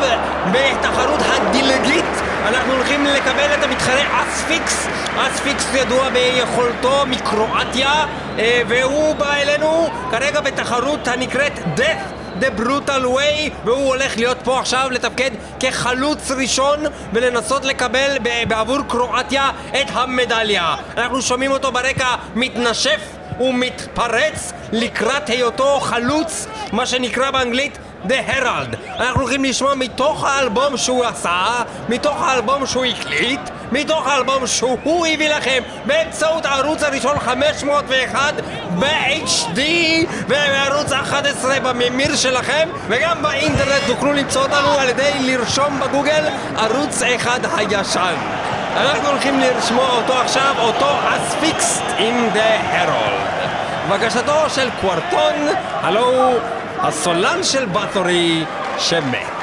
בתחרות הדילגית. אנחנו הולכים לקבל את המתחרה אספיקס. אספיקס ידוע ביכולתו מקרואטיה, אה, והוא בא אלינו כרגע בתחרות הנקראת Death. The Brutal Way, והוא הולך להיות פה עכשיו לתפקד כחלוץ ראשון ולנסות לקבל בעבור קרואטיה את המדליה. אנחנו שומעים אותו ברקע מתנשף ומתפרץ לקראת היותו חלוץ, מה שנקרא באנגלית The Herald. אנחנו הולכים לשמוע מתוך האלבום שהוא עשה, מתוך האלבום שהוא הקליט, מתוך האלבום שהוא הביא לכם באמצעות הערוץ הראשון 501 ב-HD ובערוץ 11 בממיר שלכם וגם באינטרנט תוכלו למצוא אותנו על ידי לרשום בגוגל ערוץ אחד הישן. אנחנו הולכים לשמוע אותו עכשיו, אותו אספיקסט עם The Herald. בקשתו של קוורטון, הלו הסולן של בתורי שמת.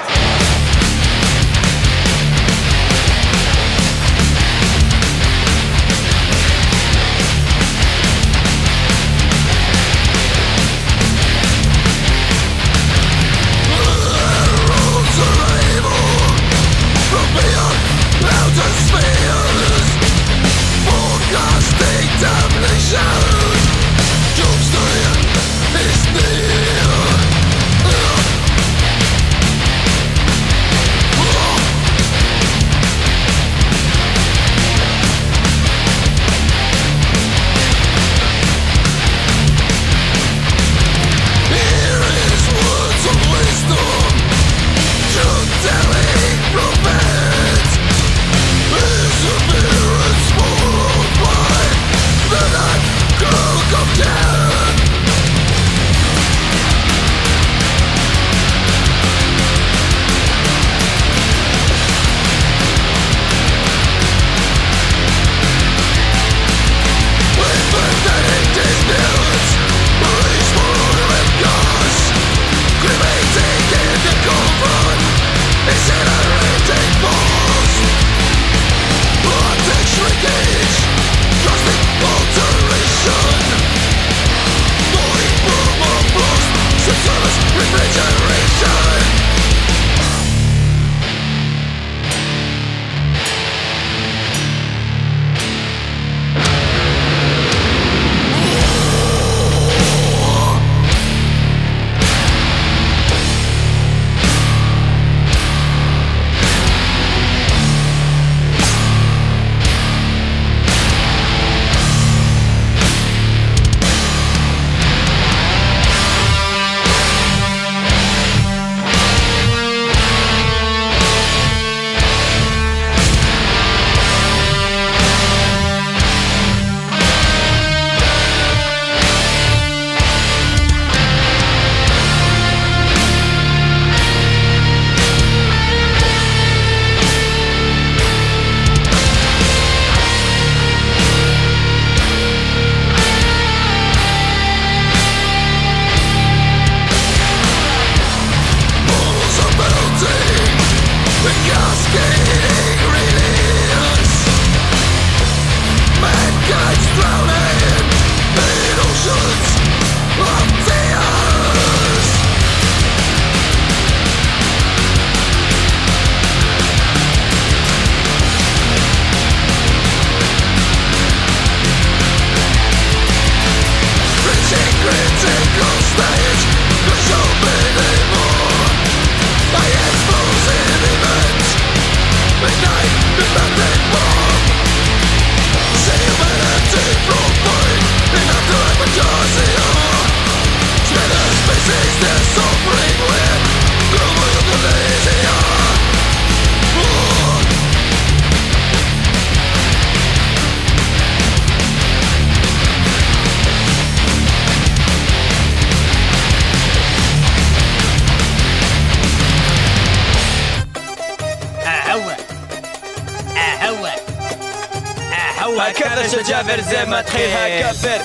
ג'אבר זה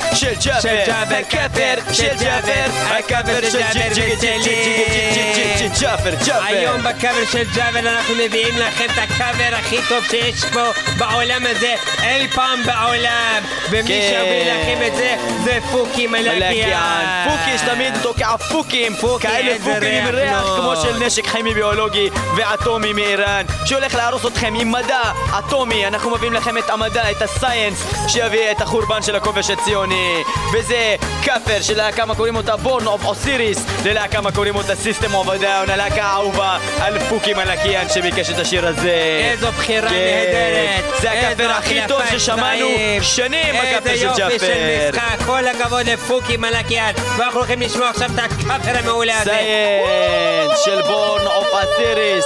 מתחיל הקאבר של ג'אבר. הקאבר של ג'אבר הקאבר של ג'אבר היום ג'אבר בקאבר של ג'אבר אנחנו מביאים לכם את הקאבר הכי טוב שיש פה בעולם הזה אי פעם בעולם. ומי כן. שהביא לכם את זה זה פוקי. מלאקיאן פוקי שתמיד תוקע פוקים. כאלה פוקים עם ריח. כמו של נשק כימי ביולוגי ואטומי מאיראן שהולך להרוס אתכם עם מדע אטומי. אנחנו מביאים לכם את המדע, את ה science שיביא את החורבן של הכובש הציוני. וזה קאבר שלהקה מה קוראים אותה? Born of Osiris ללהקה מה קוראים אותה? System of a Down הלהקה האהובה על פוקי מלאקיאן שביקש את השיר הזה. איזו בחירה כן. נהדרת. זה הקאבר הכי טוב ששמענו. שנים איזה של יופי של קאבר משחק. כל הכבוד לפוקי מלאקיאן ואנחנו הולכים לשמוע עכשיו את הקאבר המעולה הזה. Science של בורן אוף אסיריס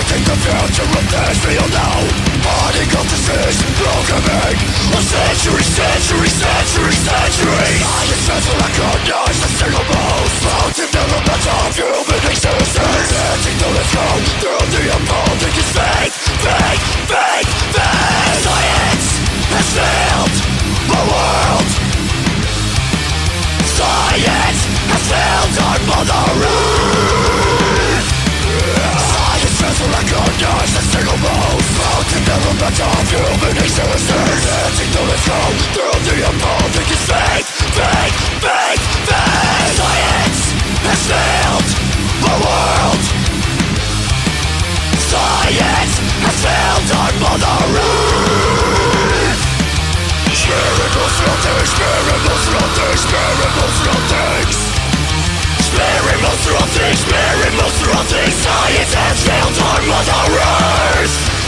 Protecting the future of this field now. Article disease, programming A century, century, century, century. Science has recognized a single most Fountain element of human existence. Letting the let go through the unfolding is faith Faith, faith, faith Science has failed our world. Science has failed our mother earth Fast will I recognize a single Science has failed the world Science has failed our mother earth קאבר לסיסטם איזה סיסטם אוף קאבר הדאון לפנים שלום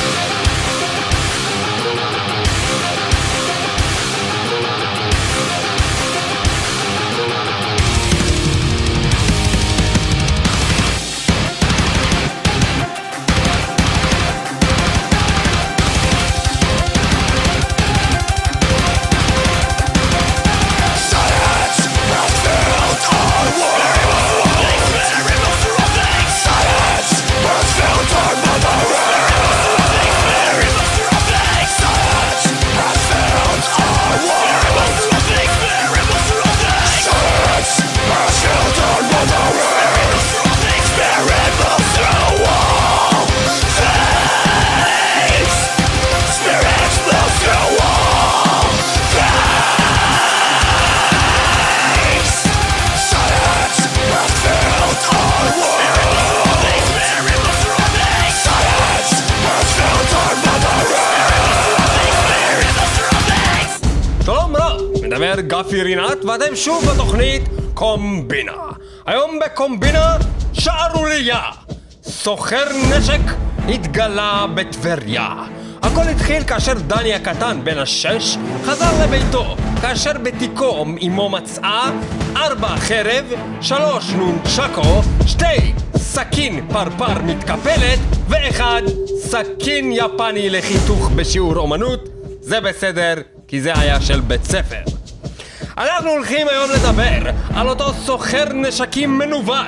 גפי רינת ואתם שוב בתוכנית קומבינה. היום בקומבינה שערורייה. סוחר נשק התגלה בטבריה. הכל התחיל כאשר דני הקטן בן השש חזר לביתו, כאשר בתיקו אמו מצאה ארבע חרב, שלוש נונצ'קו, שתי סכין פרפר מתקפלת ואחד סכין יפני לחיתוך בשיעור אומנות זה בסדר, כי זה היה של בית ספר. אנחנו הולכים היום לדבר על אותו סוחר נשקים מנוול,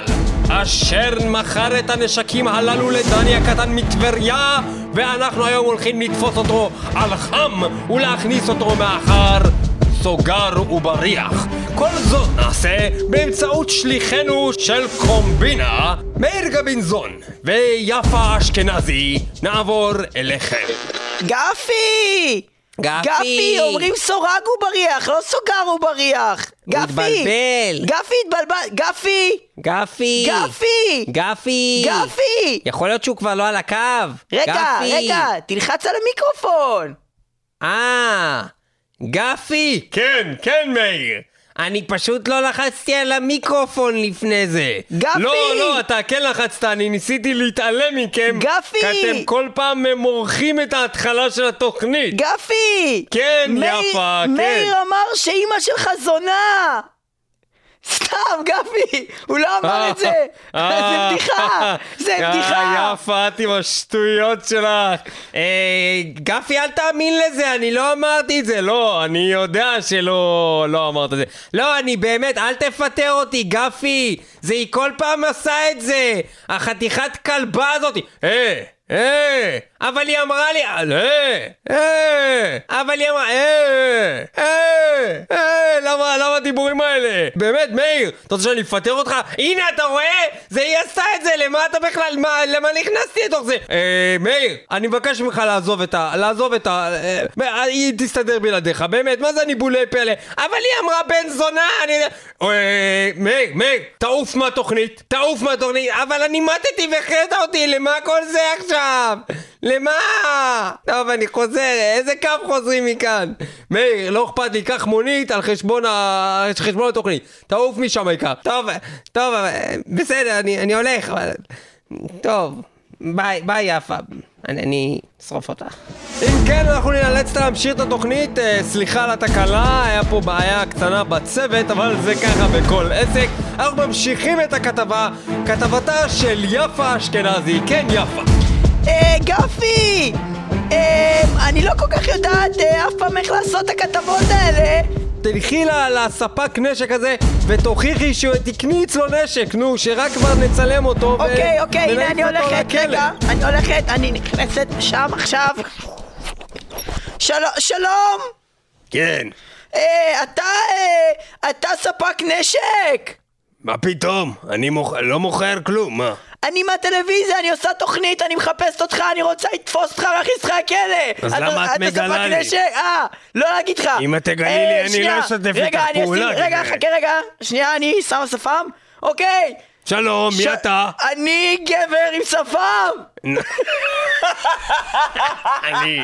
אשר מכר את הנשקים הללו לדני הקטן מטבריה, ואנחנו היום הולכים לתפוס אותו על חם ולהכניס אותו מאחר סוגר ובריח. כל זאת נעשה באמצעות שליחנו של קומבינה, מאיר גבינזון ויפה אשכנזי, נעבור אליכם. גפי! גפי! גפי, אומרים סורג ובריח, לא סוגר ובריח! גפי! התבלבל. גפי התבלבל! גפי! גפי! גפי! גפי! גפי! יכול להיות שהוא כבר לא על הקו. רגע, גפי. רגע, תלחץ על המיקרופון! אה, גפי! כן, כן מאיר. אני פשוט לא לחצתי על המיקרופון לפני זה. גפי! לא, לא, אתה כן לחצת, אני ניסיתי להתעלם מכם. גפי! כי אתם כל פעם מורחים את ההתחלה של התוכנית. גפי! כן, מאיר- יפה, כן. מאיר אמר שאימא שלך זונה! סתם, גפי! הוא לא אמר את זה! זה בדיחה! זה אה, בדיחה! יפה, את עם השטויות שלך. אה, גפי, אל תאמין לזה, אני לא אמרתי את זה. לא, אני יודע שלא לא אמרת את זה. לא, אני באמת, אל תפטר אותי, גפי. זה היא כל פעם עושה את זה. החתיכת כלבה הזאתי. אה, אה, אבל היא אמרה לי, אה, אה, אבל היא אמרה, אה, אה, אה, למה, למה הדיבורים האלה? באמת, מאיר, אתה רוצה שאני אפטר אותך? הנה, אתה רואה? זה היא עשתה את זה, למה אתה בכלל, מה, למה נכנסתי לתוך זה? אה, מאיר, אני מבקש ממך לעזוב את ה... לעזוב את ה... היא תסתדר בלעדיך, באמת, מה זה ניבולי פלא? אבל היא אמרה בן זונה, אני... מאיר, מאיר, תעוף מהתוכנית, תעוף מהתוכנית, אבל אני מתתי והחלטת אותי, למה כל זה עכשיו? למה? טוב, אני חוזר, איזה קו חוזרים מכאן? מאיר, לא אכפת לי, קח מונית על חשבון, ה... חשבון התוכנית. תעוף משם העיקר. טוב, טוב, בסדר, אני, אני הולך, אבל... טוב, ביי, ביי יפה. אני, אני אשרוף אותך. אם כן, אנחנו נאלץ להמשיך את התוכנית. אה, סליחה על התקלה, היה פה בעיה קטנה בצוות, אבל זה ככה בכל עסק. אנחנו ממשיכים את הכתבה, כתבתה של יפה אשכנזי. כן, יפה. אה, גפי! אה, אני לא כל כך יודעת אה, אף פעם איך לעשות את הכתבות האלה תלכי ל- לספק נשק הזה ותוכיחי שתקני אצלו נשק, נו, שרק כבר נצלם אותו ו- אוקיי, אוקיי, הנה אני הולכת. רגע, אני הולכת, אני נכנסת שם עכשיו. של- שלום! כן, אה, אתה, אה, אתה ספק נשק! מה פתאום? אני מוכ... לא מוכר כלום, מה? אני מהטלוויזיה, אני עושה תוכנית, אני מחפשת אותך, אני רוצה לתפוס אותך להכניס לך לכלא! אז למה את מגלה לי? אה, לא להגיד לך! אם את תגלי אה, לי, אני שנייה, לא אשתף איתך אני פעולה, רגע. חכה רגע, שנייה, אני שמה שפם? אוקיי! שלום, מי אתה? אני גבר עם שפם! *laughs* אני...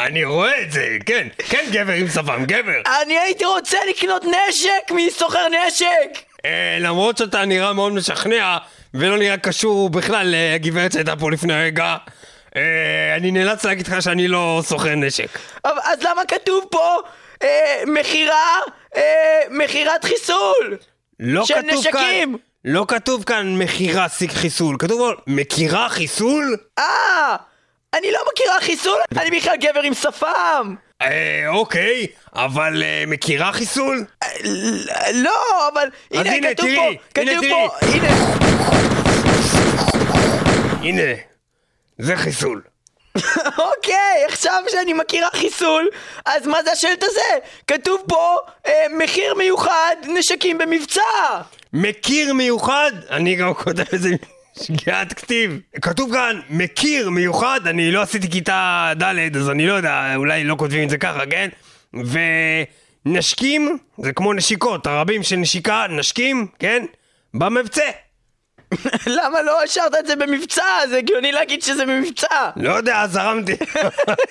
אני רואה את זה, כן, כן גבר עם שפם, גבר. אני הייתי רוצה לקנות נשק מסוחר נשק! אה, למרות שאתה נראה מאוד משכנע, ולא נראה קשור בכלל לגברת שהייתה פה לפני רגע, אה, אני נאלץ להגיד לך שאני לא סוחר נשק. אבל אז למה כתוב פה אה, מכירה, אה, מכירת חיסול? לא של כתוב נשקים. כאן... לא כתוב כאן מכירה סיק חיסול, כתוב פה מכירה חיסול? אה, אני לא מכירה חיסול, אני בכלל גבר עם שפם! אה, אוקיי, אבל אה, מכירה חיסול? אה, לא, אבל הנה, הנה, כתוב תראי, פה, הנה, כתוב תראי. פה, הנה, הנה, זה חיסול. *laughs* אוקיי, עכשיו שאני מכירה חיסול, אז מה זה השלט הזה? כתוב פה, אה, מחיר מיוחד, נשקים במבצע! מכיר מיוחד? אני גם כותב את זה *laughs* שגיאת כתיב. כתוב כאן מכיר מיוחד, אני לא עשיתי כיתה ד' אז אני לא יודע, אולי לא כותבים את זה ככה, כן? ונשקים, זה כמו נשיקות, הרבים של נשיקה, נשקים, כן? במבצע. *laughs* למה לא השארת את זה במבצע? זה הגיוני להגיד שזה במבצע! לא יודע, זרמתי.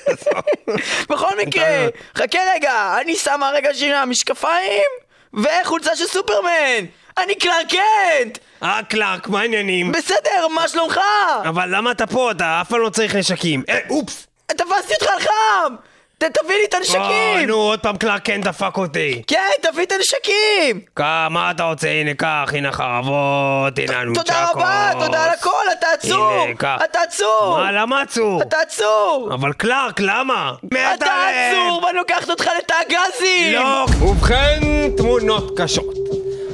*laughs* בכל מקרה, חכה רגע, אני שמה רגע שנייה משקפיים וחולצה של סופרמן! אני קלאר קנט! אה, קלארק, מה העניינים? בסדר, מה שלומך? אבל למה אתה פה? אתה אף פעם לא צריך נשקים. אה, אופס! תפסתי אותך על חם! תביא לי את אה, הנשקים! נו, עוד פעם קלארק כן דפק אותי. כן, תביא את הנשקים! מה אתה רוצה? הנה, קח, הנה חרבות, הנה הנונצ'קות. תודה רבה, תודה על הכל, אתה עצור! הנה, קח. אתה עצור! מה, למה עצור? אתה עצור! אבל קלארק, למה? אתה עצור ואני לוקחת אותך לתא הגזים! לא! ובכן, תמונות קשות.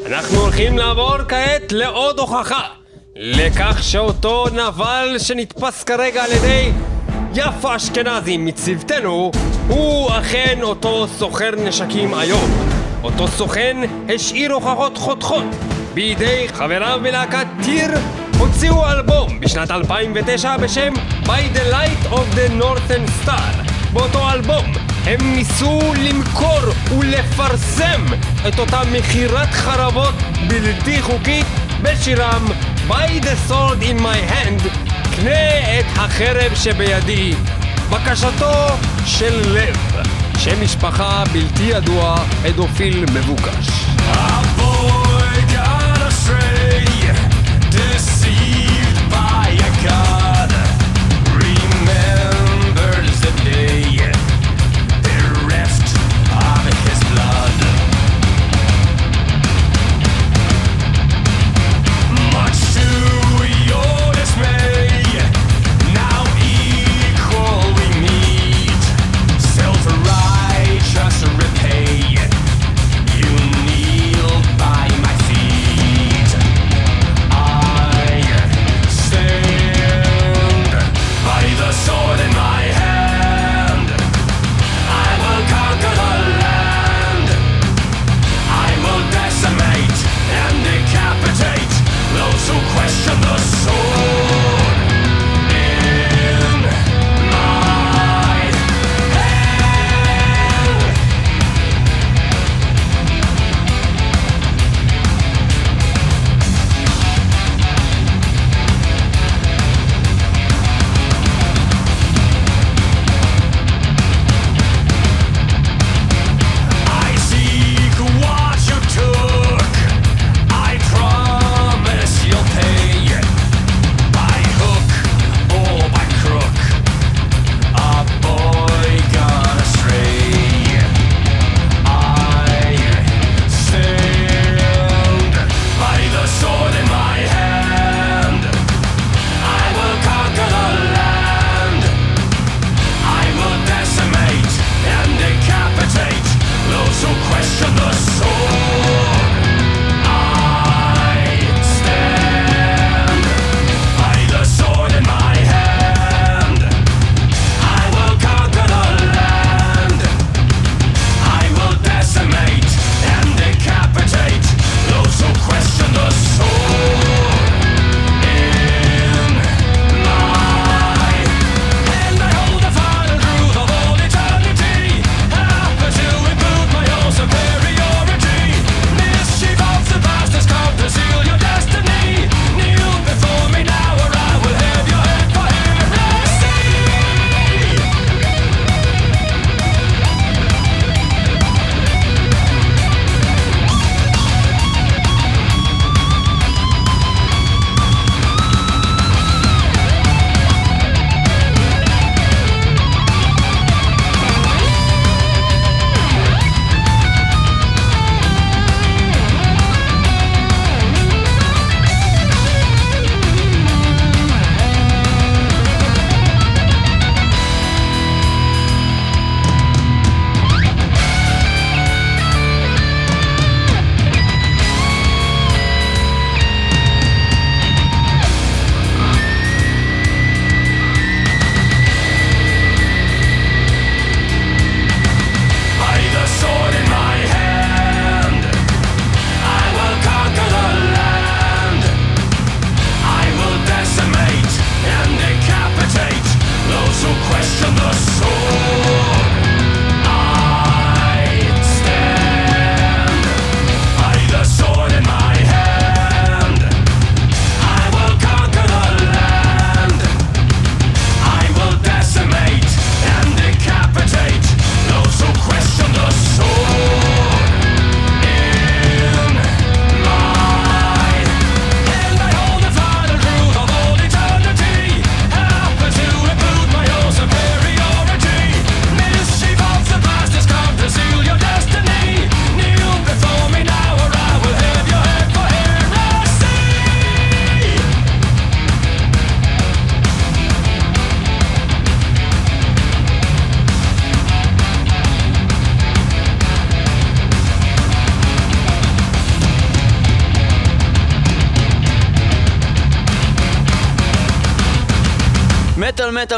אנחנו הולכים לעבור כעת לעוד הוכחה לכך שאותו נבל שנתפס כרגע על ידי יפה אשכנזי מצוותנו הוא אכן אותו סוחר נשקים היום. אותו סוכן השאיר הוכחות חותכות בידי חבריו מלהקת טיר הוציאו אלבום בשנת 2009 בשם By the Light of the Northern Star באותו אלבום הם ניסו למכור ולפרסם את אותה מכירת חרבות בלתי חוקית בשירם by the sword in my hand, קנה את החרב שבידי. בקשתו של לב, שם משפחה בלתי ידוע, פדופיל מבוקש. עבור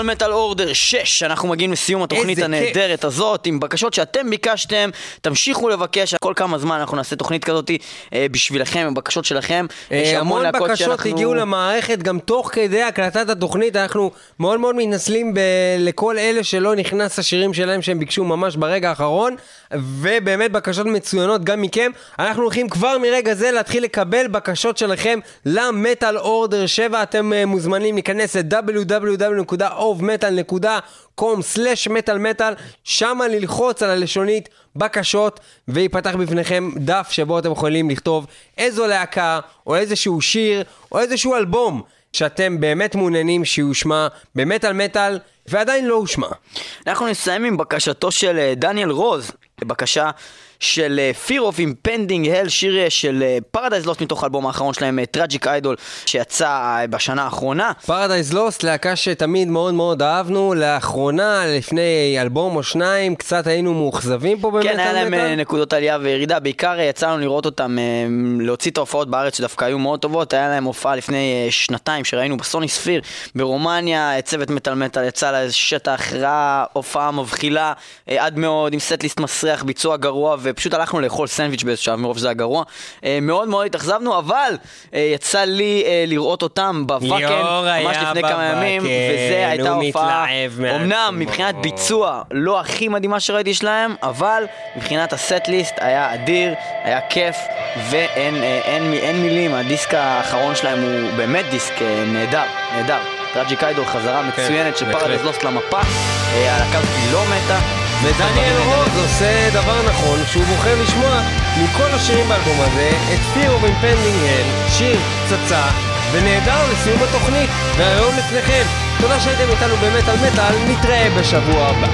metal אורדר 6, אנחנו מגיעים לסיום התוכנית הנהדרת הזאת, עם בקשות שאתם ביקשתם, תמשיכו לבקש, כל כמה זמן אנחנו נעשה תוכנית כזאת אה, בשבילכם, עם בקשות שלכם. אה, יש אה, המון בקשות שאנחנו... הגיעו למערכת, גם תוך כדי הקלטת התוכנית, אנחנו מאוד מאוד מתנצלים ב- לכל אלה שלא נכנס השירים שלהם שהם ביקשו ממש ברגע האחרון, ובאמת בקשות מצוינות גם מכם. אנחנו הולכים כבר מרגע זה להתחיל לקבל בקשות שלכם למטאל אורדר 7, אתם אה, מוזמנים להיכנס ל-www.ofmetal.com www.ovmetal.com/מטאל-מטאל, שמה ללחוץ על הלשונית בקשות, ויפתח בפניכם דף שבו אתם יכולים לכתוב איזו להקה, או איזשהו שיר, או איזשהו אלבום. שאתם באמת מעוניינים שיושמע במטאל מטאל ועדיין לא הושמע. אנחנו נסיים עם בקשתו של אה, דניאל רוז, בקשה של אה, Fear of Impending Hell, שיר אה, של Paradise Lost מתוך האלבום האחרון שלהם, Tragic Idol, שיצא אה, בשנה האחרונה. Paradise Lost, להקה שתמיד מאוד מאוד אהבנו, לאחרונה, לפני אלבום או שניים, קצת היינו מאוכזבים פה במטאל כן, היה להם אה. נקודות עלייה וירידה, בעיקר אה, יצא לנו לראות אותם, אה, להוציא את ההופעות בארץ שדווקא היו מאוד טובות, היה להם הופעה לפני אה, שנתיים שראינו ב Sonisphere ברומניה, אה, צוות מטאל מטאל יצא לאיזה שטח רע, הופעה מבחילה, אה, עד מאוד, עם סט-ליסט מסריח, ביצוע גרוע, ופשוט הלכנו לאכול סנדוויץ' באיזשהו שלב מרוב שזה היה גרוע. אה, מאוד מאוד התאכזבנו, אבל אה, יצא לי אה, לראות אותם בוואקן, ממש לפני כמה ימים, וזה הייתה הופעה. אמנם מבחינת ביצוע לא הכי מדהימה שראיתי שלהם, אבל מבחינת הסט-ליסט היה אדיר, היה כיף, ואין אין, מי- אין מילים, הדיסק האחרון שלהם הוא באמת דיסק נהדר, נהדר. Tragic Idol חזרה מצוינת של. Paradise Lost למפה, הלהקה הזאת לא מתה. ודניאל רוז עושה דבר נכון, שהוא בוחר לשמוע מכל השירים באלבום הזה את Fear of Impending Hell, שיר פצצה ונהדר לסיום התוכנית, והיום לפניכם. תודה שהייתם איתנו במטאל מטאל, נתראה בשבוע הבא.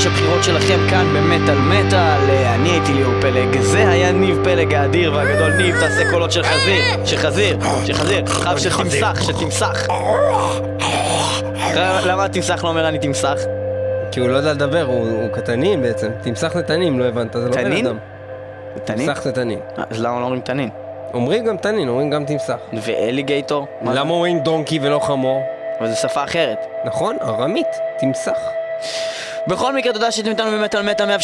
6 הבחירות שלכם כאן במטאל מטאל. אה, אני הייתי ליאור פלג, זה היה ניב פלג האדיר והגדול. ניב, תעשה קולות של חזיר, של חזיר, של חזיר, חב של תמסך, של תמסך. למה התמסך לא אומר אני תמסך? כי הוא לא יודע לדבר, הוא קטנין בעצם. תמסך זה תנין, לא הבנת, זה לא בן? אדם. תנין? תמסך זה תנין. אה, אז למה לא אומרים תנין? אומרים גם תנין, אומרים גם תמסך. ואליגייטור? למה אומרים דונקי ולא חמור? אבל זו שפה אחרת. נכון, ארמית, תמסך. בכל מקרה, תודה שאתם איתנו במטאל מטאל 106.2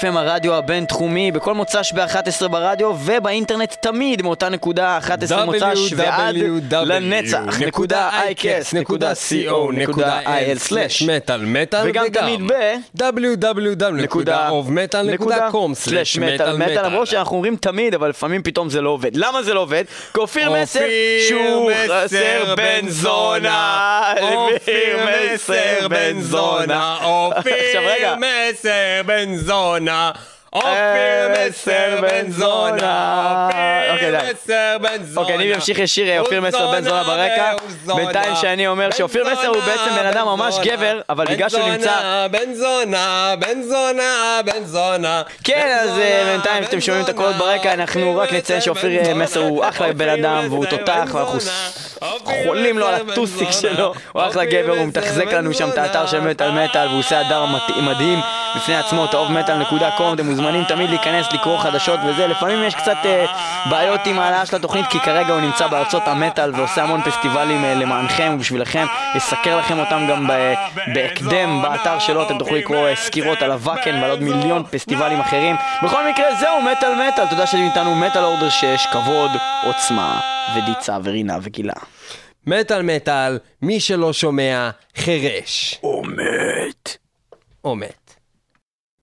FM, הרדיו הבינתחומי, בכל מוצ"ש ב-11 ברדיו, ובאינטרנט תמיד מאותה נקודה 11 מוצ"ש ועד לנצח, נקודה אייקס, נקודה co, נקודה il סלאש. מטאל מטאל וגם תמיד ב... www.ofmetal.com סלאש מטאל למרות שאנחנו אומרים תמיד, אבל לפעמים פתאום זה לא עובד. למה זה לא עובד? כי אופיר מסר שהוא חסר בן זונה. אופיר מסר בן זונה. אופיר מסר בן זונה. אופיר אה, מסר בן זונה, אוקיי. אופיר מסר בן זונה. אוקיי, אני אמשיך ישיר, אה, אופיר מסר בן זונה ברקע. בינתיים שאני אומר שאופיר מסר הוא בעצם בן אדם ממש. גבר, אבל בגלל שהוא נמצא... בן זונה, בן זונה, בן זונה. כן, אז אה, בינתיים בן שאתם שומעים את הקולות ברקע, אנחנו רק נציין שאופיר מסר הוא אחלה בן אדם, והוא תותח, ואנחנו חולים לו על הטוסיק שלו, הוא אחלה גבר, הוא מתחזק לנו שם את האתר של. מטאל מטאל, והוא עושה מת- מדהים בפני עצמו, תאהוב מטאל נקודה קום, אתם מוזמנים תמיד להיכנס, לקרוא חדשות וזה, לפעמים יש קצת אה, בעיות עם העלאה של התוכנית, כי כרגע הוא נמצא בארצות המטאל ועושה המון פסטיבלים אה, למענכם ובשבילכם, יסקר לכם אותם גם ב- בהקדם באתר שלו, אתם תוכלו לקרוא אה, סקירות על הוואקן ועל עוד מיליון פסטיבלים אחרים. בכל מקרה, זהו מטאל מטאל, תודה שאתם איתנו מטאל אורדר 6, כבוד, עוצמה, ודיצה ורינה וגילה. מטאל מטאל, מי שלא שומע, חירש. או מת. או מת.